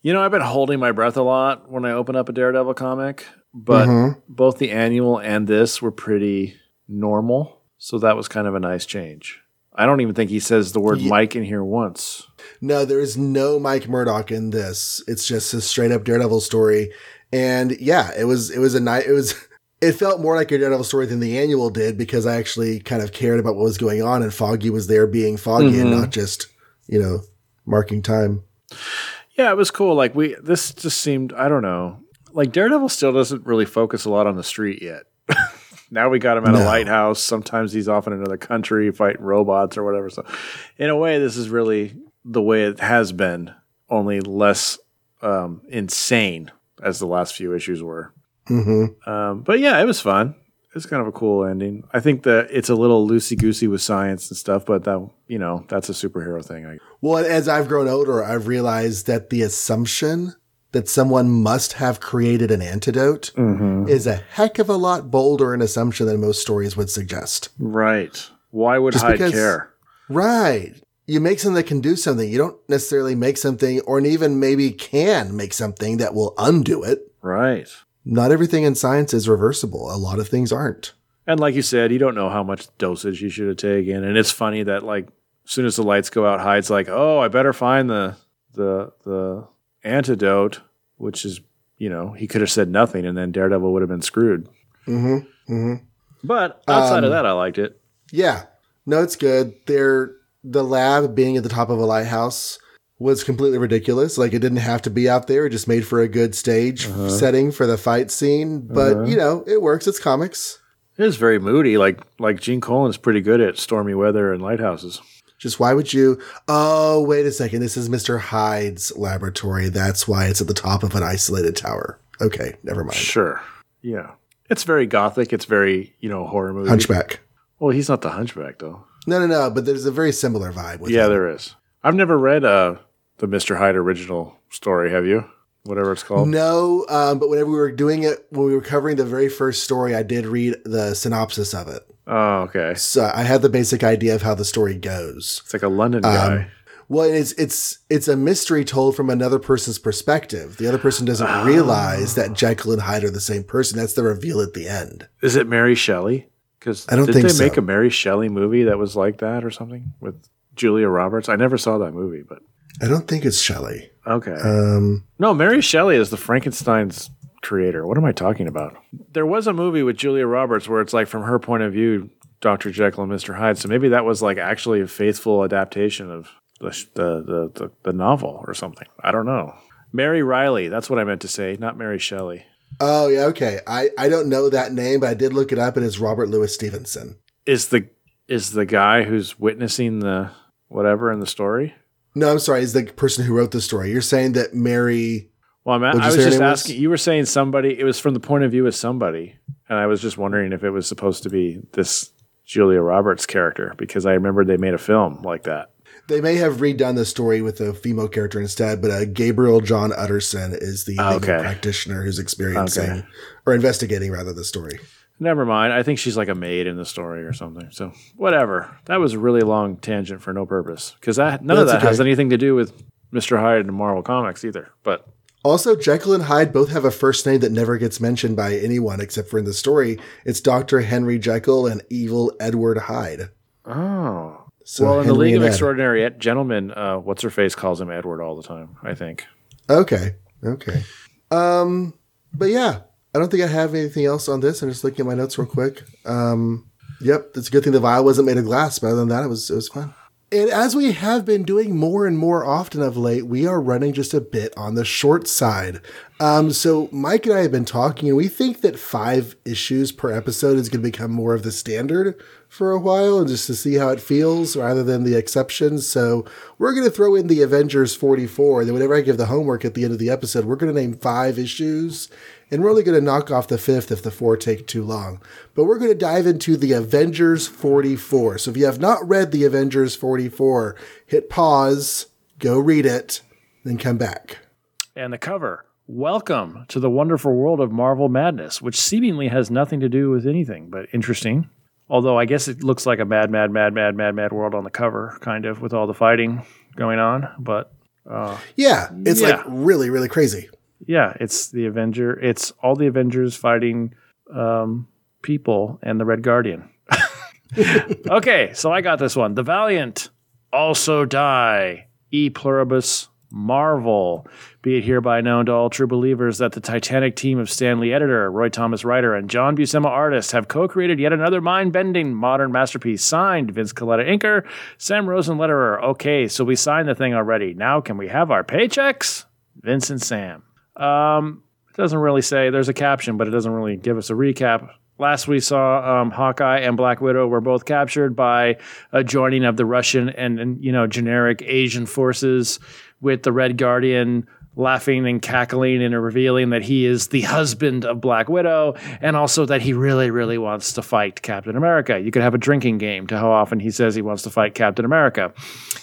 You know, I've been holding my breath a lot when I open up a Daredevil comic, but Mhm. both the annual and this were pretty normal. So that was kind of a nice change. I don't even think he says the word Ye- Mike in here once. No, there is no Mike Murdock in this. It's just a straight up Daredevil story. And yeah, it was it was a night. It was it felt more like a Daredevil story than the annual did because I actually kind of cared about what was going on, and Foggy was there being Foggy and Mhm. not just you know marking time. Yeah, it was cool. Like we this just seemed I don't know. Like Daredevil still doesn't really focus a lot on the street yet. now we got him at a lighthouse. Sometimes he's off in another country fighting robots or whatever. So in a way this is really the way it has been, only less um, insane as the last few issues were. hmm Um, but yeah, it was fun. It's kind of a cool ending. I think that it's a little loosey goosey with science and stuff, but that you know that's a superhero thing. Well, as I've grown older, I've realized that the assumption that someone must have created an antidote mm-hmm. is a heck of a lot bolder an assumption than most stories would suggest. Right? Why would Just Hyde because- care? Right. You make something that can do something. You don't necessarily make something or even maybe can make something that will undo it. Right. Not everything in science is reversible. A lot of things aren't. And like you said, you don't know how much dosage you should have taken. And it's funny that like as soon as the lights go out, Hyde's like, "Oh, I better find the the the antidote," which is you know he could have said nothing, and then Daredevil would have been screwed. Mm-hmm. Mm-hmm. But outside Um, of that, I liked it. Yeah. No, it's good. They're the lab being at the top of a lighthouse was completely ridiculous. Like it didn't have to be out there. It just made for a good stage Uh-huh. setting for the fight scene. But Uh-huh. you know, it works. It's comics. It is very moody. Like like Gene Colan's pretty good at stormy weather and lighthouses. Just why would you? Oh, wait a second. This is Mr. Hyde's laboratory. That's why it's at the top of an isolated tower. Okay, never mind. Sure. Yeah. It's very gothic. It's very you know horror movie. Hunchback. Well, he's not the Hunchback though. No, no, no. But there's a very similar vibe with Yeah, him. there is. I've never read uh the Mr. Hyde original story. Have you? Whatever it's called. No, um, but whenever we were doing it, when we were covering the very first story, I did read the synopsis of it. Oh, okay. So I had the basic idea of how the story goes. It's like a London Um, guy. Well, it's it's it's a mystery told from another person's perspective. The other person doesn't Oh. realize that Jekyll and Hyde are the same person. That's the reveal at the end. Is it Mary Shelley? Because I don't did think they so. make a Mary Shelley movie that was like that or something with Julia Roberts? I never saw that movie, but I don't think it's Shelley. okay. Um, no, Mary Shelley is the Frankenstein's creator. What am I talking about? There was a movie with Julia Roberts where it's like from her point of view, Dr. Jekyll and Mr. Hyde. So maybe that was like actually a faithful adaptation of the the the, the, the novel or something. I don't know. Mary Reilly, that's what I meant to say, not Mary Shelley. oh yeah, okay. I I don't know that name, but I did look it up, and it's Robert Louis Stevenson. Is the is the guy who's witnessing the whatever in the story? No, I'm sorry. Is the person who wrote the story? You're saying that Mary? Well, I'm, I was just name was? asking. You were saying somebody. It was from the point of view of somebody, and I was just wondering if it was supposed to be this Julia Roberts character because I remember they made a film like that. They may have redone the story with a female character instead, but uh, Gabriel John Utterson is the Okay. practitioner who's experiencing Okay. or investigating rather the story. Never mind. I think she's like a maid in the story or something. So whatever. That was a really long tangent for no purpose because that none of That's that has anything to do with Mister Hyde and Marvel Comics either. But Also, Jekyll and Hyde both have a first name that never gets mentioned by anyone except for in the story. It's Dr. Henry Jekyll and Evil Edward Hyde. oh, So well, in the League of Ed. Extraordinary Gentlemen, uh, what's her face calls him Edward all the time. I think. Okay. Okay. Um, but yeah, I don't think I have anything else on this. I'm just looking at my notes real quick. Um, yep, it's a good thing the vial wasn't made of glass, but other than that, it was it was fun. And as we have been doing more and more often of late, we are running just a bit on the short side. Um, so Mike and I have been talking, and we think that five issues per episode is going to become more of the standard for a while, and just to see how it feels rather than the exceptions. So we're going to throw in the Avengers 44, and then whenever I give the homework at the end of the episode, we're going to name five issues, and we're only going to knock off the fifth if the four take too long. But we're going to dive into the Avengers 44. So if you have not read the Avengers 44, hit pause, go read it, then come back. And the cover Welcome to the wonderful world of Marvel Madness, which seemingly has nothing to do with anything, but interesting. Although I guess it looks like a mad, mad, mad, mad, mad, mad world on the cover, kind of, with all the fighting going on. But uh, yeah, it's yeah. like really, really crazy. Yeah, it's the Avenger. It's all the Avengers fighting um, people and the Red Guardian. okay, so I got this one. The Valiant also die. E pluribus Marvel. Be it hereby known to all true believers that the Titanic team of Stan Lee editor, Roy Thomas writer, and John Buscema artist have co-created yet another mind-bending modern masterpiece. Signed, Vince Colletta inker, Sam Rosen letterer. Okay, so we signed the thing already. Now can we have our paychecks? Vince and Sam. Um, it doesn't really say. There's a caption, but it doesn't really give us a recap. Last we saw um, Hawkeye and Black Widow were both captured by a joining of the Russian and, and you know generic Asian forces, with the Red Guardian laughing and cackling and revealing that he is the husband of Black Widow, and also that he really, really wants to fight Captain America. You could have a drinking game to how often he says he wants to fight Captain America.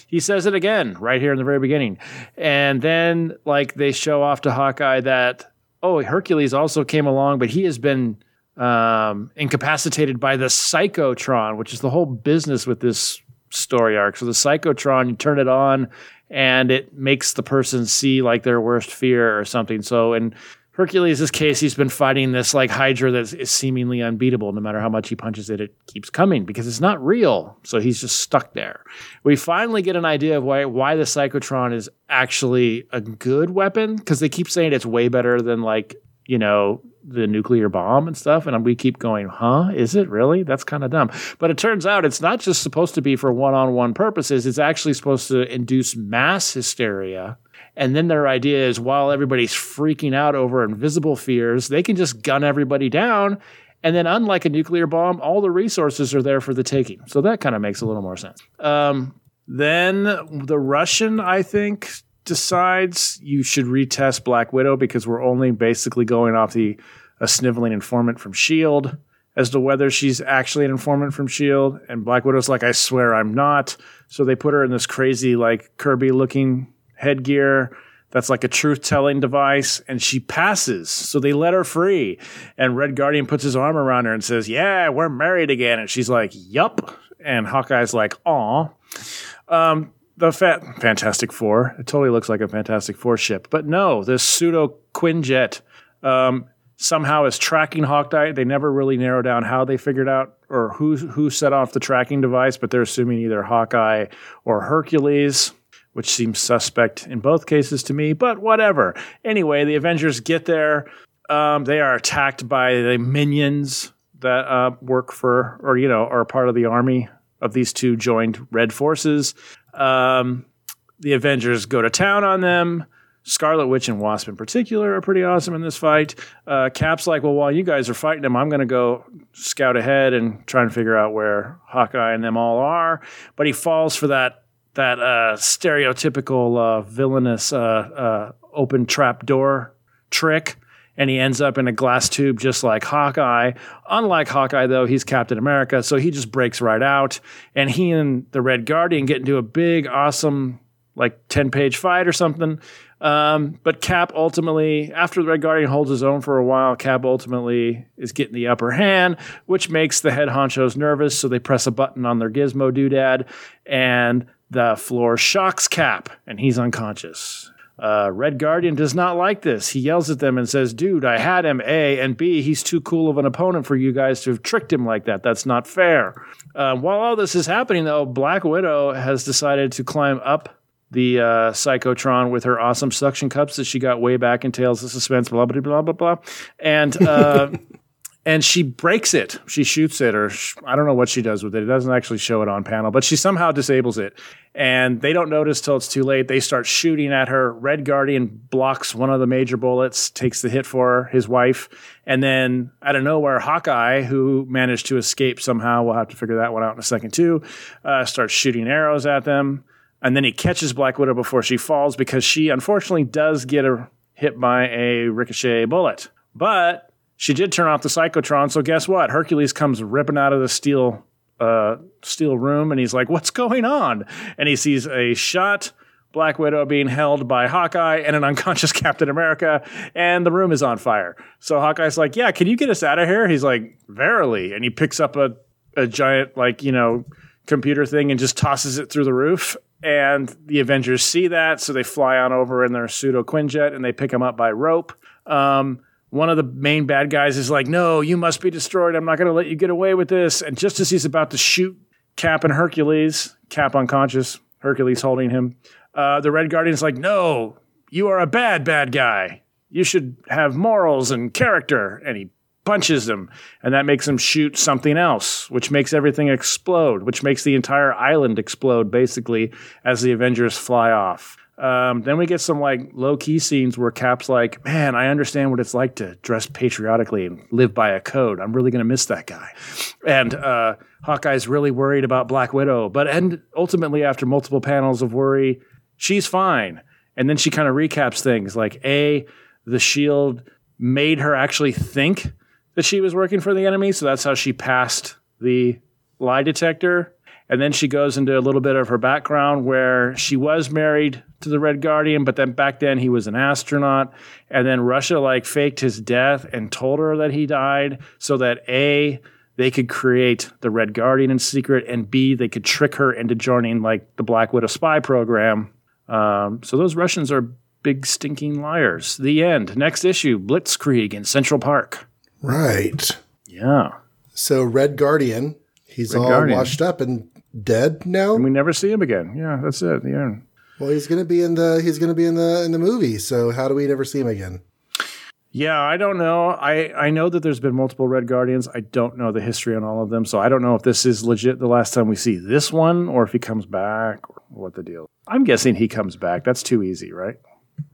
He says it again right here in the very beginning, and then like they show off to Hawkeye that oh Hercules also came along, but he has been um, incapacitated by the psychotron, which is the whole business with this story arc. So the psychotron, you turn it on, and it makes the person see like their worst fear or something. So in Hercules' case, he's been fighting this like Hydra that is seemingly unbeatable. No matter how much he punches it, it keeps coming because it's not real. So he's just stuck there. We finally get an idea of why why the psychotron is actually a good weapon because they keep saying it's way better than like you know the nuclear bomb and stuff and we keep going huh? Is it really? That's kind of dumb. But it turns out it's not just supposed to be for one-on-one purposes it's actually supposed to induce mass hysteria and then their idea is while everybody's freaking out over invisible fears they can just gun everybody down and then unlike a nuclear bomb all the resources are there for the taking. So that kind of makes a little more sense. Um, then the russian i think decides you should retest Black Widow because we're only basically going off the a sniveling informant from Shield as to whether she's actually an informant from Shield. And Black Widow's like, I swear I'm not. So they put her in this crazy like Kirby looking headgear. That's like a truth telling device, and she passes. So they let her free. And Red Guardian puts his arm around her and says, Yeah, we're married again. And she's like, Yup. And Hawkeye's like, Aw. Um, the Fantastic Four. It totally looks like a Fantastic Four ship, but no, this pseudo Quinjet um, somehow is tracking Hawkeye. They never really narrow down how they figured out or who who set off the tracking device, but they're assuming either Hawkeye or Hercules. Which seems suspect in both cases to me, but whatever. Anyway, the Avengers get there. Um, they are attacked by the minions that uh, work for, or you know, are part of the army of these two joined Red forces. Um, the Avengers go to town on them. Scarlet Witch and Wasp in particular are pretty awesome in this fight. Uh, Cap's like, well, while you guys are fighting them, I'm going to go scout ahead and try and figure out where Hawkeye and them all are. But he falls for that that uh, stereotypical uh, villainous uh, uh, open trap door trick. And he ends up in a glass tube just like Hawkeye. Unlike Hawkeye, though, he's Captain America, so he just breaks right out. And he and the Red Guardian get into a big, awesome, like 10 page fight or something. Um, but Cap ultimately, after the Red Guardian holds his own for a while, Cap ultimately is getting the upper hand, which makes the head honchos nervous. So they press a button on their gizmo doodad, and the floor shocks Cap, and he's unconscious. Uh, Red Guardian does not like this. He yells at them and says, Dude, I had him, A, and B, he's too cool of an opponent for you guys to have tricked him like that. That's not fair. Uh, while all this is happening, though, Black Widow has decided to climb up the uh, Psychotron with her awesome suction cups that she got way back in Tales of Suspense, blah, blah, blah, blah, blah. And uh, and she breaks it. She shoots it, or sh- I don't know what she does with it. It doesn't actually show it on panel, but she somehow disables it. And they don't notice till it's too late. They start shooting at her. Red Guardian blocks one of the major bullets, takes the hit for his wife. And then out of nowhere, Hawkeye, who managed to escape somehow, we'll have to figure that one out in a second too, uh, starts shooting arrows at them. And then he catches Black Widow before she falls because she unfortunately does get a, hit by a ricochet bullet. But she did turn off the psychotron, so guess what? Hercules comes ripping out of the steel uh, steel room, and he's like, "What's going on?" And he sees a shot Black Widow being held by Hawkeye and an unconscious Captain America, and the room is on fire. So Hawkeye's like, "Yeah, can you get us out of here?" He's like, "Verily," and he picks up a a giant like you know computer thing and just tosses it through the roof. And the Avengers see that, so they fly on over in their pseudo Quinjet and they pick him up by rope. Um, one of the main bad guys is like, "No, you must be destroyed. I'm not going to let you get away with this." And just as he's about to shoot Cap and Hercules, Cap unconscious, Hercules holding him, uh, the Red Guardian's like, "No, you are a bad bad guy. You should have morals and character." And he punches him, and that makes him shoot something else, which makes everything explode, which makes the entire island explode basically as the Avengers fly off. Um, then we get some like low key scenes where Cap's like, "Man, I understand what it's like to dress patriotically and live by a code. I'm really to miss that guy." And uh, Hawkeye's really worried about Black Widow, but and ultimately, after multiple panels of worry, she's fine. And then she kind of recaps things like a the shield made her actually think that she was working for the enemy, so that's how she passed the lie detector. And then she goes into a little bit of her background where she was married to the Red Guardian, but then back then he was an astronaut. And then Russia like faked his death and told her that he died so that A, they could create the Red Guardian in secret, and B, they could trick her into joining like the Black Widow spy program. Um, so those Russians are big stinking liars. The end. Next issue Blitzkrieg in Central Park. Right. Yeah. So Red Guardian, he's Red all Guardian. washed up and dead now. And we never see him again. Yeah, that's it. The end. well, he's gonna be in the he's gonna be in the in the movie. So how do we never see him again? Yeah, I don't know. I, I know that there's been multiple Red Guardians. I don't know the history on all of them. So I don't know if this is legit the last time we see this one or if he comes back or what the deal. I'm guessing he comes back. That's too easy, right?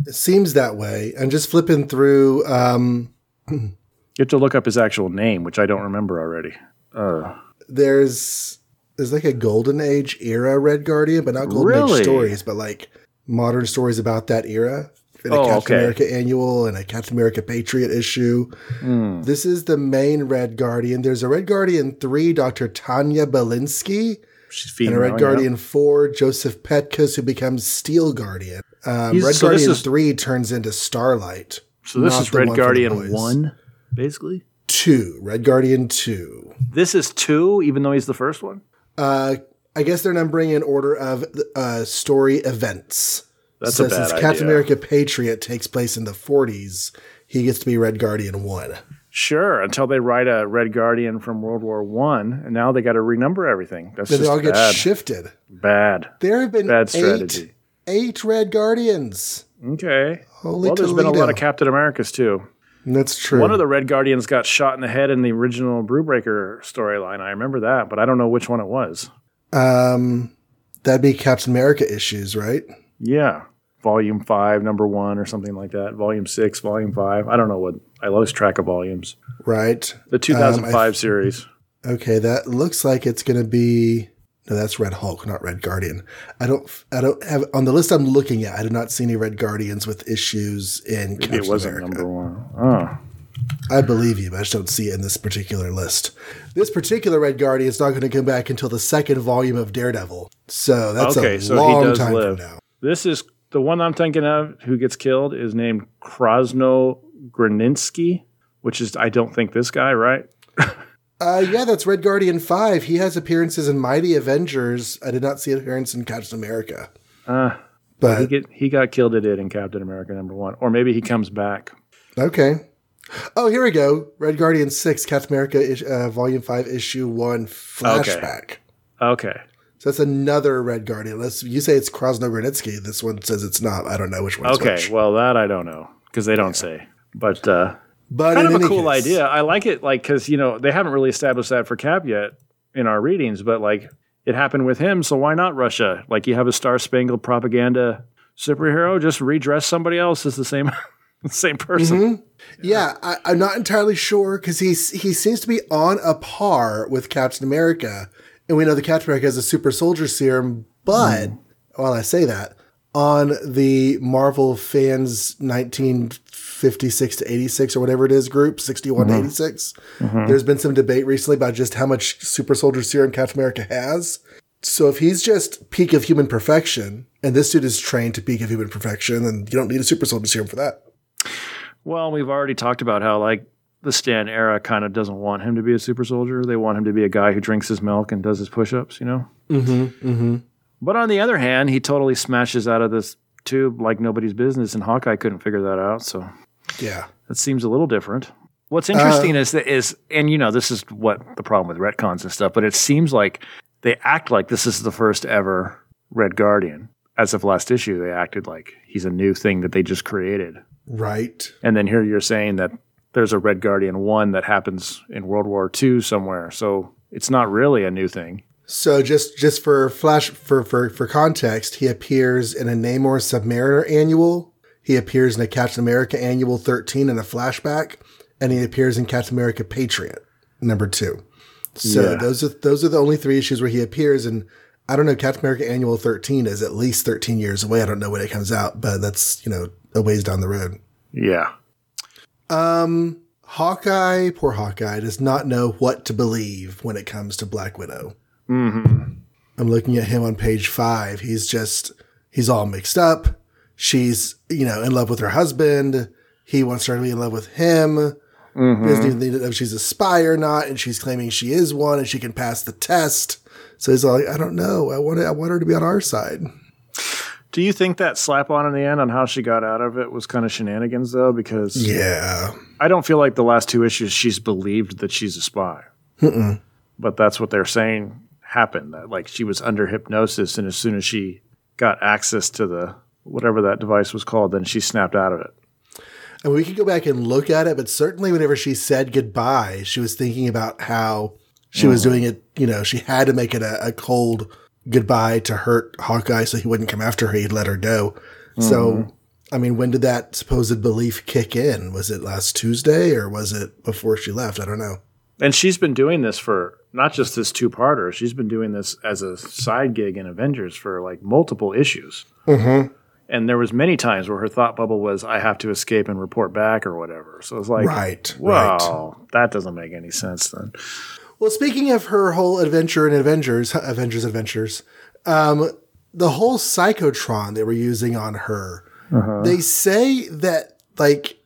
It seems that way. I'm just flipping through. Um, You have to look up his actual name, which I don't remember already. Uh, there's there's like a golden age era Red Guardian, but not golden Really? age stories, but like modern stories about that era. In a Oh, Captain okay. America annual and a Captain America Patriot issue. hmm. This is the main Red Guardian. There's a Red Guardian 3, Dr. Tanya Belinsky, She's and a Red. Guardian 4, Joseph Petkus, who becomes Steel Guardian. Um, Red so Guardian is- 3 turns into Starlight. So this is Red one Guardian 1, basically? 2, Red Guardian 2. This is 2, even though he's the first one? Uh, I guess they're numbering in order of uh, story events. That's so a bad since Captain. America Patriot takes place in the 40s, he gets to be Red Guardian 1. Sure, until they write a Red Guardian from World War One, and now they got to renumber everything. That's Then just they all get bad. shifted. bad. There have been Bad eight, strategy. eight Red Guardians. Okay. Holy well, there's been a lot of Captain Americas too. That's true. One of the Red Guardians got shot in the head in the original Brubaker storyline. I remember that, but I don't know which one it was. um, that'd be Captain America issues, right? Yeah. Volume 5, number 1 or something like that. Volume 6, volume 5. I don't know what. I lost track of volumes. Right. The 2005 Um, I- series. Okay, that looks like it's going to be. No, that's Red Hulk, not Red Guardian. I don't. I don't have on the list I'm looking at. I do not see any Red Guardians with issues in Maybe Captain it wasn't America. number 1. Oh. I believe you, but I just don't see it in this particular list. This particular Red Guardian is not going to come back until the second volume of Daredevil. So that's Okay, a so he long does time live. from now. This is the one I'm thinking of who gets killed is named Krasno Graninsky, which is, I don't think this guy, right? Uh, yeah, that's Red Guardian 5. He has appearances in Mighty Avengers. I did not see an appearance in Captain America. Uh, he, But, get, he got killed at it in Captain America number one. Or maybe he comes back. okay. Oh, here we go. Red Guardian 6, Captain America, uh, Volume 5, Issue 1, Flashback. Okay. So that's another Red Guardian. Let's, you say it's Krasno Granitsky. This one says it's not. I don't know which one. Okay. which. Well, that I don't know because they don't say. But uh, But kind of a cool case- idea. I like it, like because you know they haven't really established that for Cap yet in our readings, but like it happened with him, so why not Russia? Like you have a Star Spangled Propaganda superhero, just redress somebody else as the same same person. Mm-hmm. Yeah, I, I'm not entirely sure because he's he seems to be on a par with Captain America, and we know the Captain America has a super soldier serum. But while I say that, on the Marvel fans 1956 to 86 or whatever it is group 61 to 86, there's been some debate recently about just how much super soldier serum Captain America has. So if he's just peak of human perfection, and this dude is trained to peak of human perfection, then you don't need a super soldier serum for that. Well, we've already talked about how like the Stan era kind of doesn't want him to be a super soldier. They want him to be a guy who drinks his milk and does his push-ups. You know. Mm-hmm. Mm-hmm. But on the other hand, he totally smashes out of this tube like nobody's business, and Hawkeye couldn't figure that out. So Yeah. that seems a little different. What's interesting uh, is that is, and you know, this is what the problem with retcons and stuff. But it seems like they act like this is the first ever Red Guardian. As of last issue, they acted like he's a new thing that they just created. Right. And then here you're saying that there's a Red Guardian one that happens in World War II somewhere. So it's not really a new thing. So just just for flash for for for context, he appears in a Namor Submariner annual. He appears in a Captain America annual 13 in a flashback, and he appears in Captain America Patriot number 2. So Yeah. those are those are the only three issues where he appears and I don't know Captain America annual 13 is at least 13 years away. I don't know when it comes out, but that's, you know, a ways down the road. Yeah. Um Hawkeye, poor Hawkeye, does not know what to believe when it comes to Black Widow. Mm-hmm. I'm looking at him on page five. He's just, he's all mixed up. She's, you know, in love with her husband. He wants her to be in love with him. Mm-hmm. He doesn't even know if she's a spy or not. And she's claiming she is one and she can pass the test. So he's like, I don't know. I want, I want her to be on our side. Do you think that slap on in the end on how she got out of it was kind of shenanigans though? Because Yeah. I don't feel like the last two issues she's believed that she's a spy. Mm-mm. But that's what they're saying happened. That like she was under hypnosis, and as soon as she got access to the whatever that device was called, then she snapped out of it. And we could go back and look at it, but certainly whenever she said goodbye, she was thinking about how she was doing it. You know, she had to make it a, a cold goodbye to hurt Hawkeye so he wouldn't come after her. He'd let her go. So, I mean, when did that supposed belief kick in? Was it last Tuesday or was it before she left? I don't know. And she's been doing this for not just this two parter. She's been doing this as a side gig in Avengers for like multiple issues. Mm-hmm. And there was many times where her thought bubble was, "I have to escape and report back" or whatever. So it's like, Right, right. wow, that doesn't make any sense then. Well, speaking of her whole adventure in Avengers, Avengers Adventures, um, the whole psychotron they were using on her, they say that like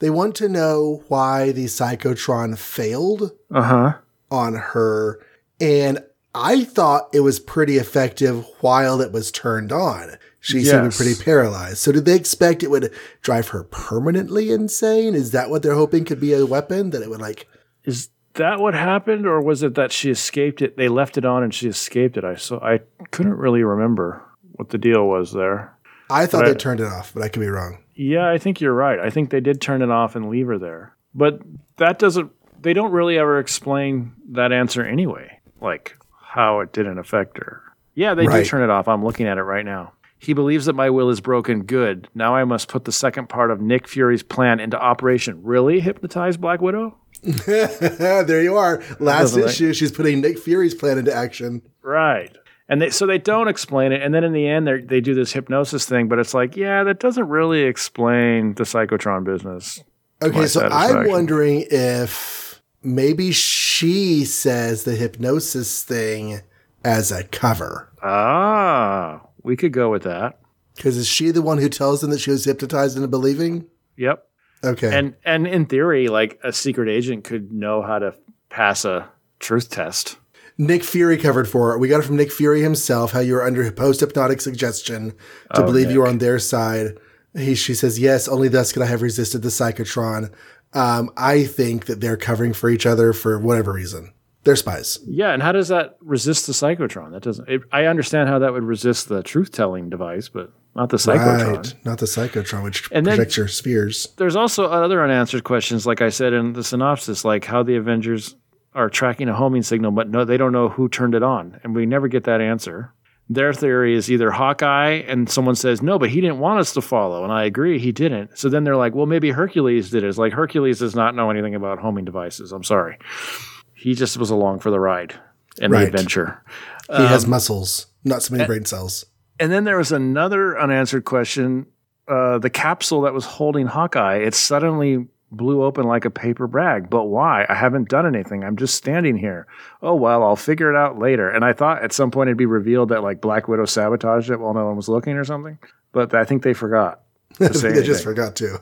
they want to know why the psychotron failed Uh huh. on her, and I thought it was pretty effective while it was turned on. She seemed pretty paralyzed. So, did they expect it would drive her permanently insane? Is that what they're hoping could be a weapon that it would like? Is that what happened, or was it that she escaped it? They left it on and she escaped it. I so I couldn't really remember what the deal was there. I thought Right. they turned it off, but I could be wrong. Yeah, I think you're right. I think they did turn it off and leave her there. But that doesn't they don't really ever explain that answer anyway. Like how it didn't affect her. Yeah, they Right. do turn it off. I'm looking at it right now. He believes that my will is broken. Good. Now I must put the second part of Nick Fury's plan into operation. Really? Hypnotize Black Widow? there you are. Last issue, she's putting Nick Fury's plan into action. Right. And they, so they don't explain it. And then in the end, they they do this hypnosis thing, but it's like, yeah, that doesn't really explain the psychotron business. Okay, so I'm wondering if maybe she says the hypnosis thing as a cover. Ah, we could go with that. Because is she the one who tells them that she was hypnotized into believing? Yep. Okay. And and in theory, like a secret agent could know how to pass a truth test. Nick Fury covered for it. We got it from Nick Fury himself, how you were under post hypnotic suggestion to Oh, believe you were on their side. He, she says, yes, only thus could I have resisted the psychotron. Um, I think that they're covering for each other for whatever reason. They're spies. Yeah, and how does that resist the psychotron? That doesn't. It, I understand how that would resist the truth telling device, but not the Psychotron. Right. Not the Psychotron, which And then- projects your spheres. There's also other unanswered questions, like I said in the synopsis, like how the Avengers are tracking a homing signal, but no, they don't know who turned it on, and we never get that answer. Their theory is either Hawkeye, and someone says no, but he didn't want us to follow, and I agree, he didn't. So then they're like, well, maybe Hercules did it. It's like Hercules does not know anything about homing devices. I'm sorry, he just was along for the ride and Right. the adventure. He has Um, muscles, not so many eh, brain cells. And then there was another unanswered question. Uh, the capsule that was holding Hawkeye, it suddenly blew open like a paper bag. But why? I haven't done anything. I'm just standing here. Oh, well, I'll figure it out later. And I thought at some point it'd be revealed that like Black Widow sabotaged it while no one was looking or something. But I think they forgot. They just forgot to.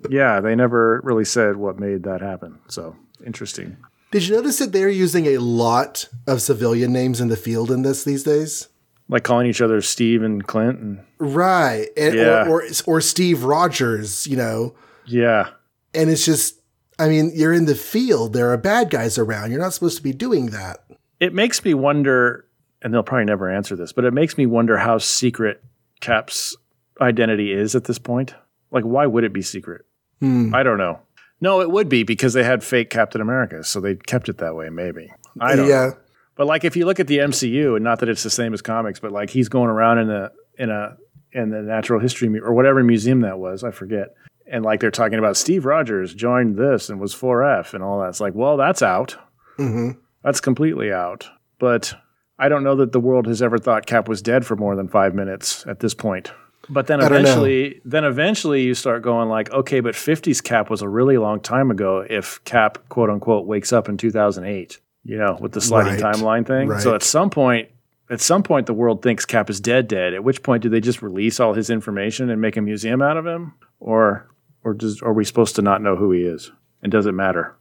yeah, they never really said what made that happen. So interesting. Did you notice that they're using a lot of civilian names in the field in this these days? Like calling each other Steve and Clint. And Right. And, Yeah. or, or or Steve Rogers, you know. yeah. And it's just I mean, you're in the field, there are bad guys around. You're not supposed to be doing that. it makes me wonder, and they'll probably never answer this, but it makes me wonder how secret Cap's identity is at this point. Like, why would it be secret? Hmm. I don't know. No, it would be because they had fake Captain America, so they kept it that way. Maybe I don't. know. But like, if you look at the MCU, and not that it's the same as comics, but like he's going around in a in a in the natural history mu- or whatever museum that was, I forget. And like they're talking about Steve Rogers joined this and was 4F and all that. It's like, well, that's out. hmm That's completely out. But I don't know that the world has ever thought Cap was dead for more than five minutes at this point. But then I don't know. eventually, then eventually you start going like, okay, but 50s Cap was a really long time ago. If Cap, quote unquote, wakes up in 2008, you know, with the sliding Right. timeline thing. So at some point, at some point, the world thinks Cap is dead, dead. At which point, do they just release all his information and make a museum out of him, or, or does, are we supposed to not know who he is? And does it matter?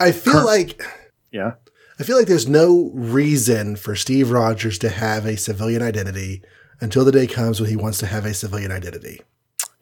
I feel like Yeah. I feel like there's no reason for Steve Rogers to have a civilian identity until the day comes when he wants to have a civilian identity.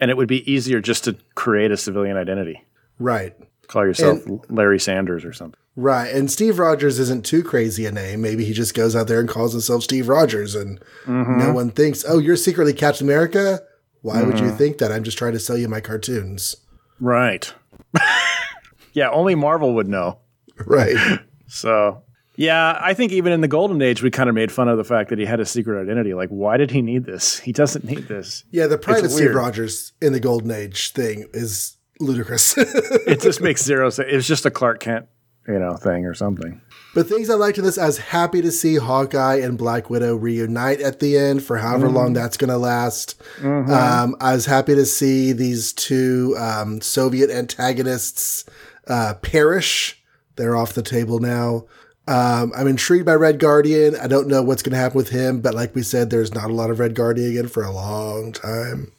And it would be easier just to create a civilian identity. Right. Call yourself Larry Sanders or something. Right. And Steve Rogers isn't too crazy a name. Maybe he just goes out there and calls himself Steve Rogers and mm-hmm. no one thinks, oh, you're secretly Captain America? Why would you mm-hmm. think that? I'm just trying to sell you my cartoons. Right. yeah, only Marvel would know. Right. So, yeah, I think even in the golden age, we kind of made fun of the fact that he had a secret identity. Like, why did he need this? He doesn't need this. Yeah, the private Steve. Rogers in the Golden Age thing is ludicrous. It just makes zero sense. It's just a Clark Kent, you know, thing or something. But things I liked in this, I was happy to see Hawkeye and Black Widow reunite at the end for however long that's going to last. Um, I was happy to see these two um, Soviet antagonists uh, perish. They're off the table now. Um, I'm intrigued by Red Guardian. I don't know what's going to happen with him, but like we said, there's not a lot of Red Guardian again for a long time.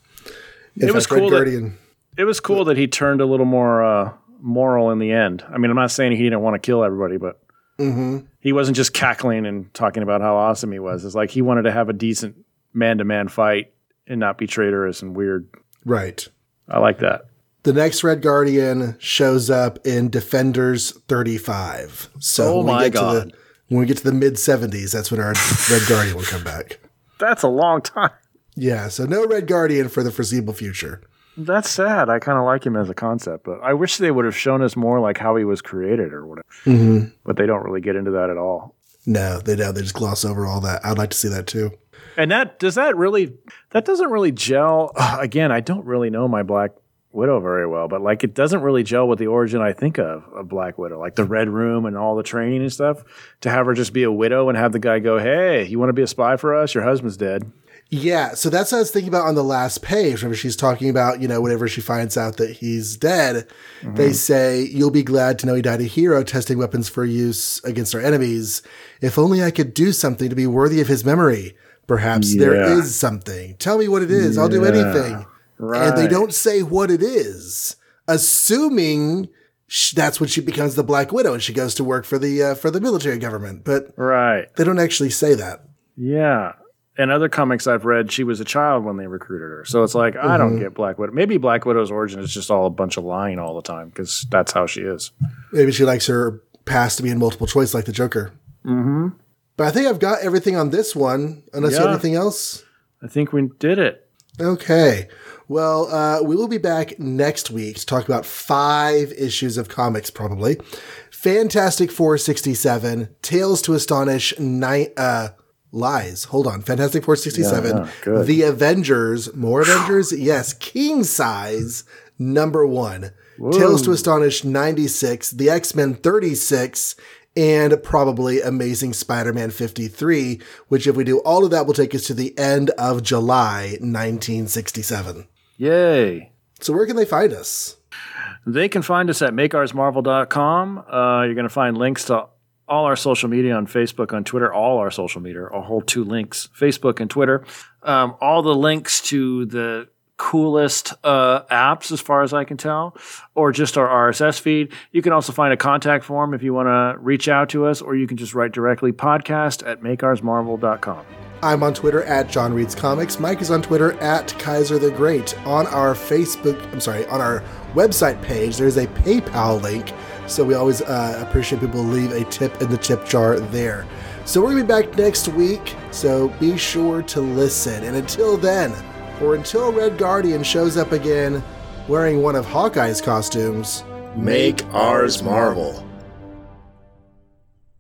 In It was Red cool that- Guardian. It was cool that he turned a little more uh, moral in the end. I mean, I'm not saying he didn't want to kill everybody, but Mhm. he wasn't just cackling and talking about how awesome he was. It's like he wanted to have a decent man to man fight and not be traitorous and weird. Right. I like that. The next Red Guardian shows up in Defenders 35. So Oh when we my get to God. the when we get to the mid 70s, that's when our Red Guardian will come back. That's a long time. Yeah, so no Red Guardian for the foreseeable future. That's sad. I kind of like him as a concept, but I wish they would have shown us more like how he was created or whatever. Mm-hmm. But they don't really get into that at all. No, they don't. They just gloss over all that. I'd like to see that too. And that does that really that doesn't really gel. Again, I don't really know my Black Widow very well, but like it doesn't really gel with the origin I think of of Black Widow, like the Red Room and all the training and stuff. To have her just be a widow and have the guy go, "Hey, you want to be a spy for us? Your husband's dead." Yeah, so that's what I was thinking about on the last page. Whenever she's talking about, you know, whenever she finds out that he's dead, mm-hmm. they say, You'll be glad to know he died a hero, testing weapons for use against our enemies. If only I could do something to be worthy of his memory. Perhaps there Yeah. is something. Tell me what it is. I'll do Yeah. Anything. And they don't say what it is, assuming sh- that's when she becomes the Black Widow and she goes to work for the uh, for the military government. But Right. they don't actually say that. Yeah. And other comics I've read, she was a child when they recruited her. So it's like, I don't get Black Widow. Maybe Black Widow's origin is just all a bunch of lying all the time because that's how she is. Maybe she likes her past to be in multiple choice like the Joker. Mm-hmm. But I think I've got everything on this one. Unless you have anything else. I think we did it. Okay. Well, uh, we will be back next week to talk about five issues of comics, probably. Fantastic 467, Tales to Astonish, Night, uh, Lies. Hold on. Fantastic 467, Yeah, yeah. The Avengers, more Avengers? yes, King Size, number one. Tales to Astonish, 96, The X Men, 36, and probably Amazing Spider Man 53, which, if we do all of that, will take us to the end of July 1967. Yay. So, where can they find us? They can find us at makeoursmarvel.com. Uh, you're going to find links to all our social media on Facebook, on Twitter, all our social media, a whole two links, Facebook and Twitter. Um, all the links to the coolest uh, apps, as far as I can tell, or just our RSS feed. You can also find a contact form if you want to reach out to us, or you can just write directly podcast at makeoursmarvel.com. I'm on Twitter at John Reads Comics. Mike is on Twitter at Kaiser the Great. On our Facebook, I'm sorry, on our website page, there's a PayPal link. So we always uh, appreciate people leave a tip in the tip jar there. So we're going to be back next week. So be sure to listen. And until then, or until Red Guardian shows up again wearing one of Hawkeye's costumes, Make ours Marvel.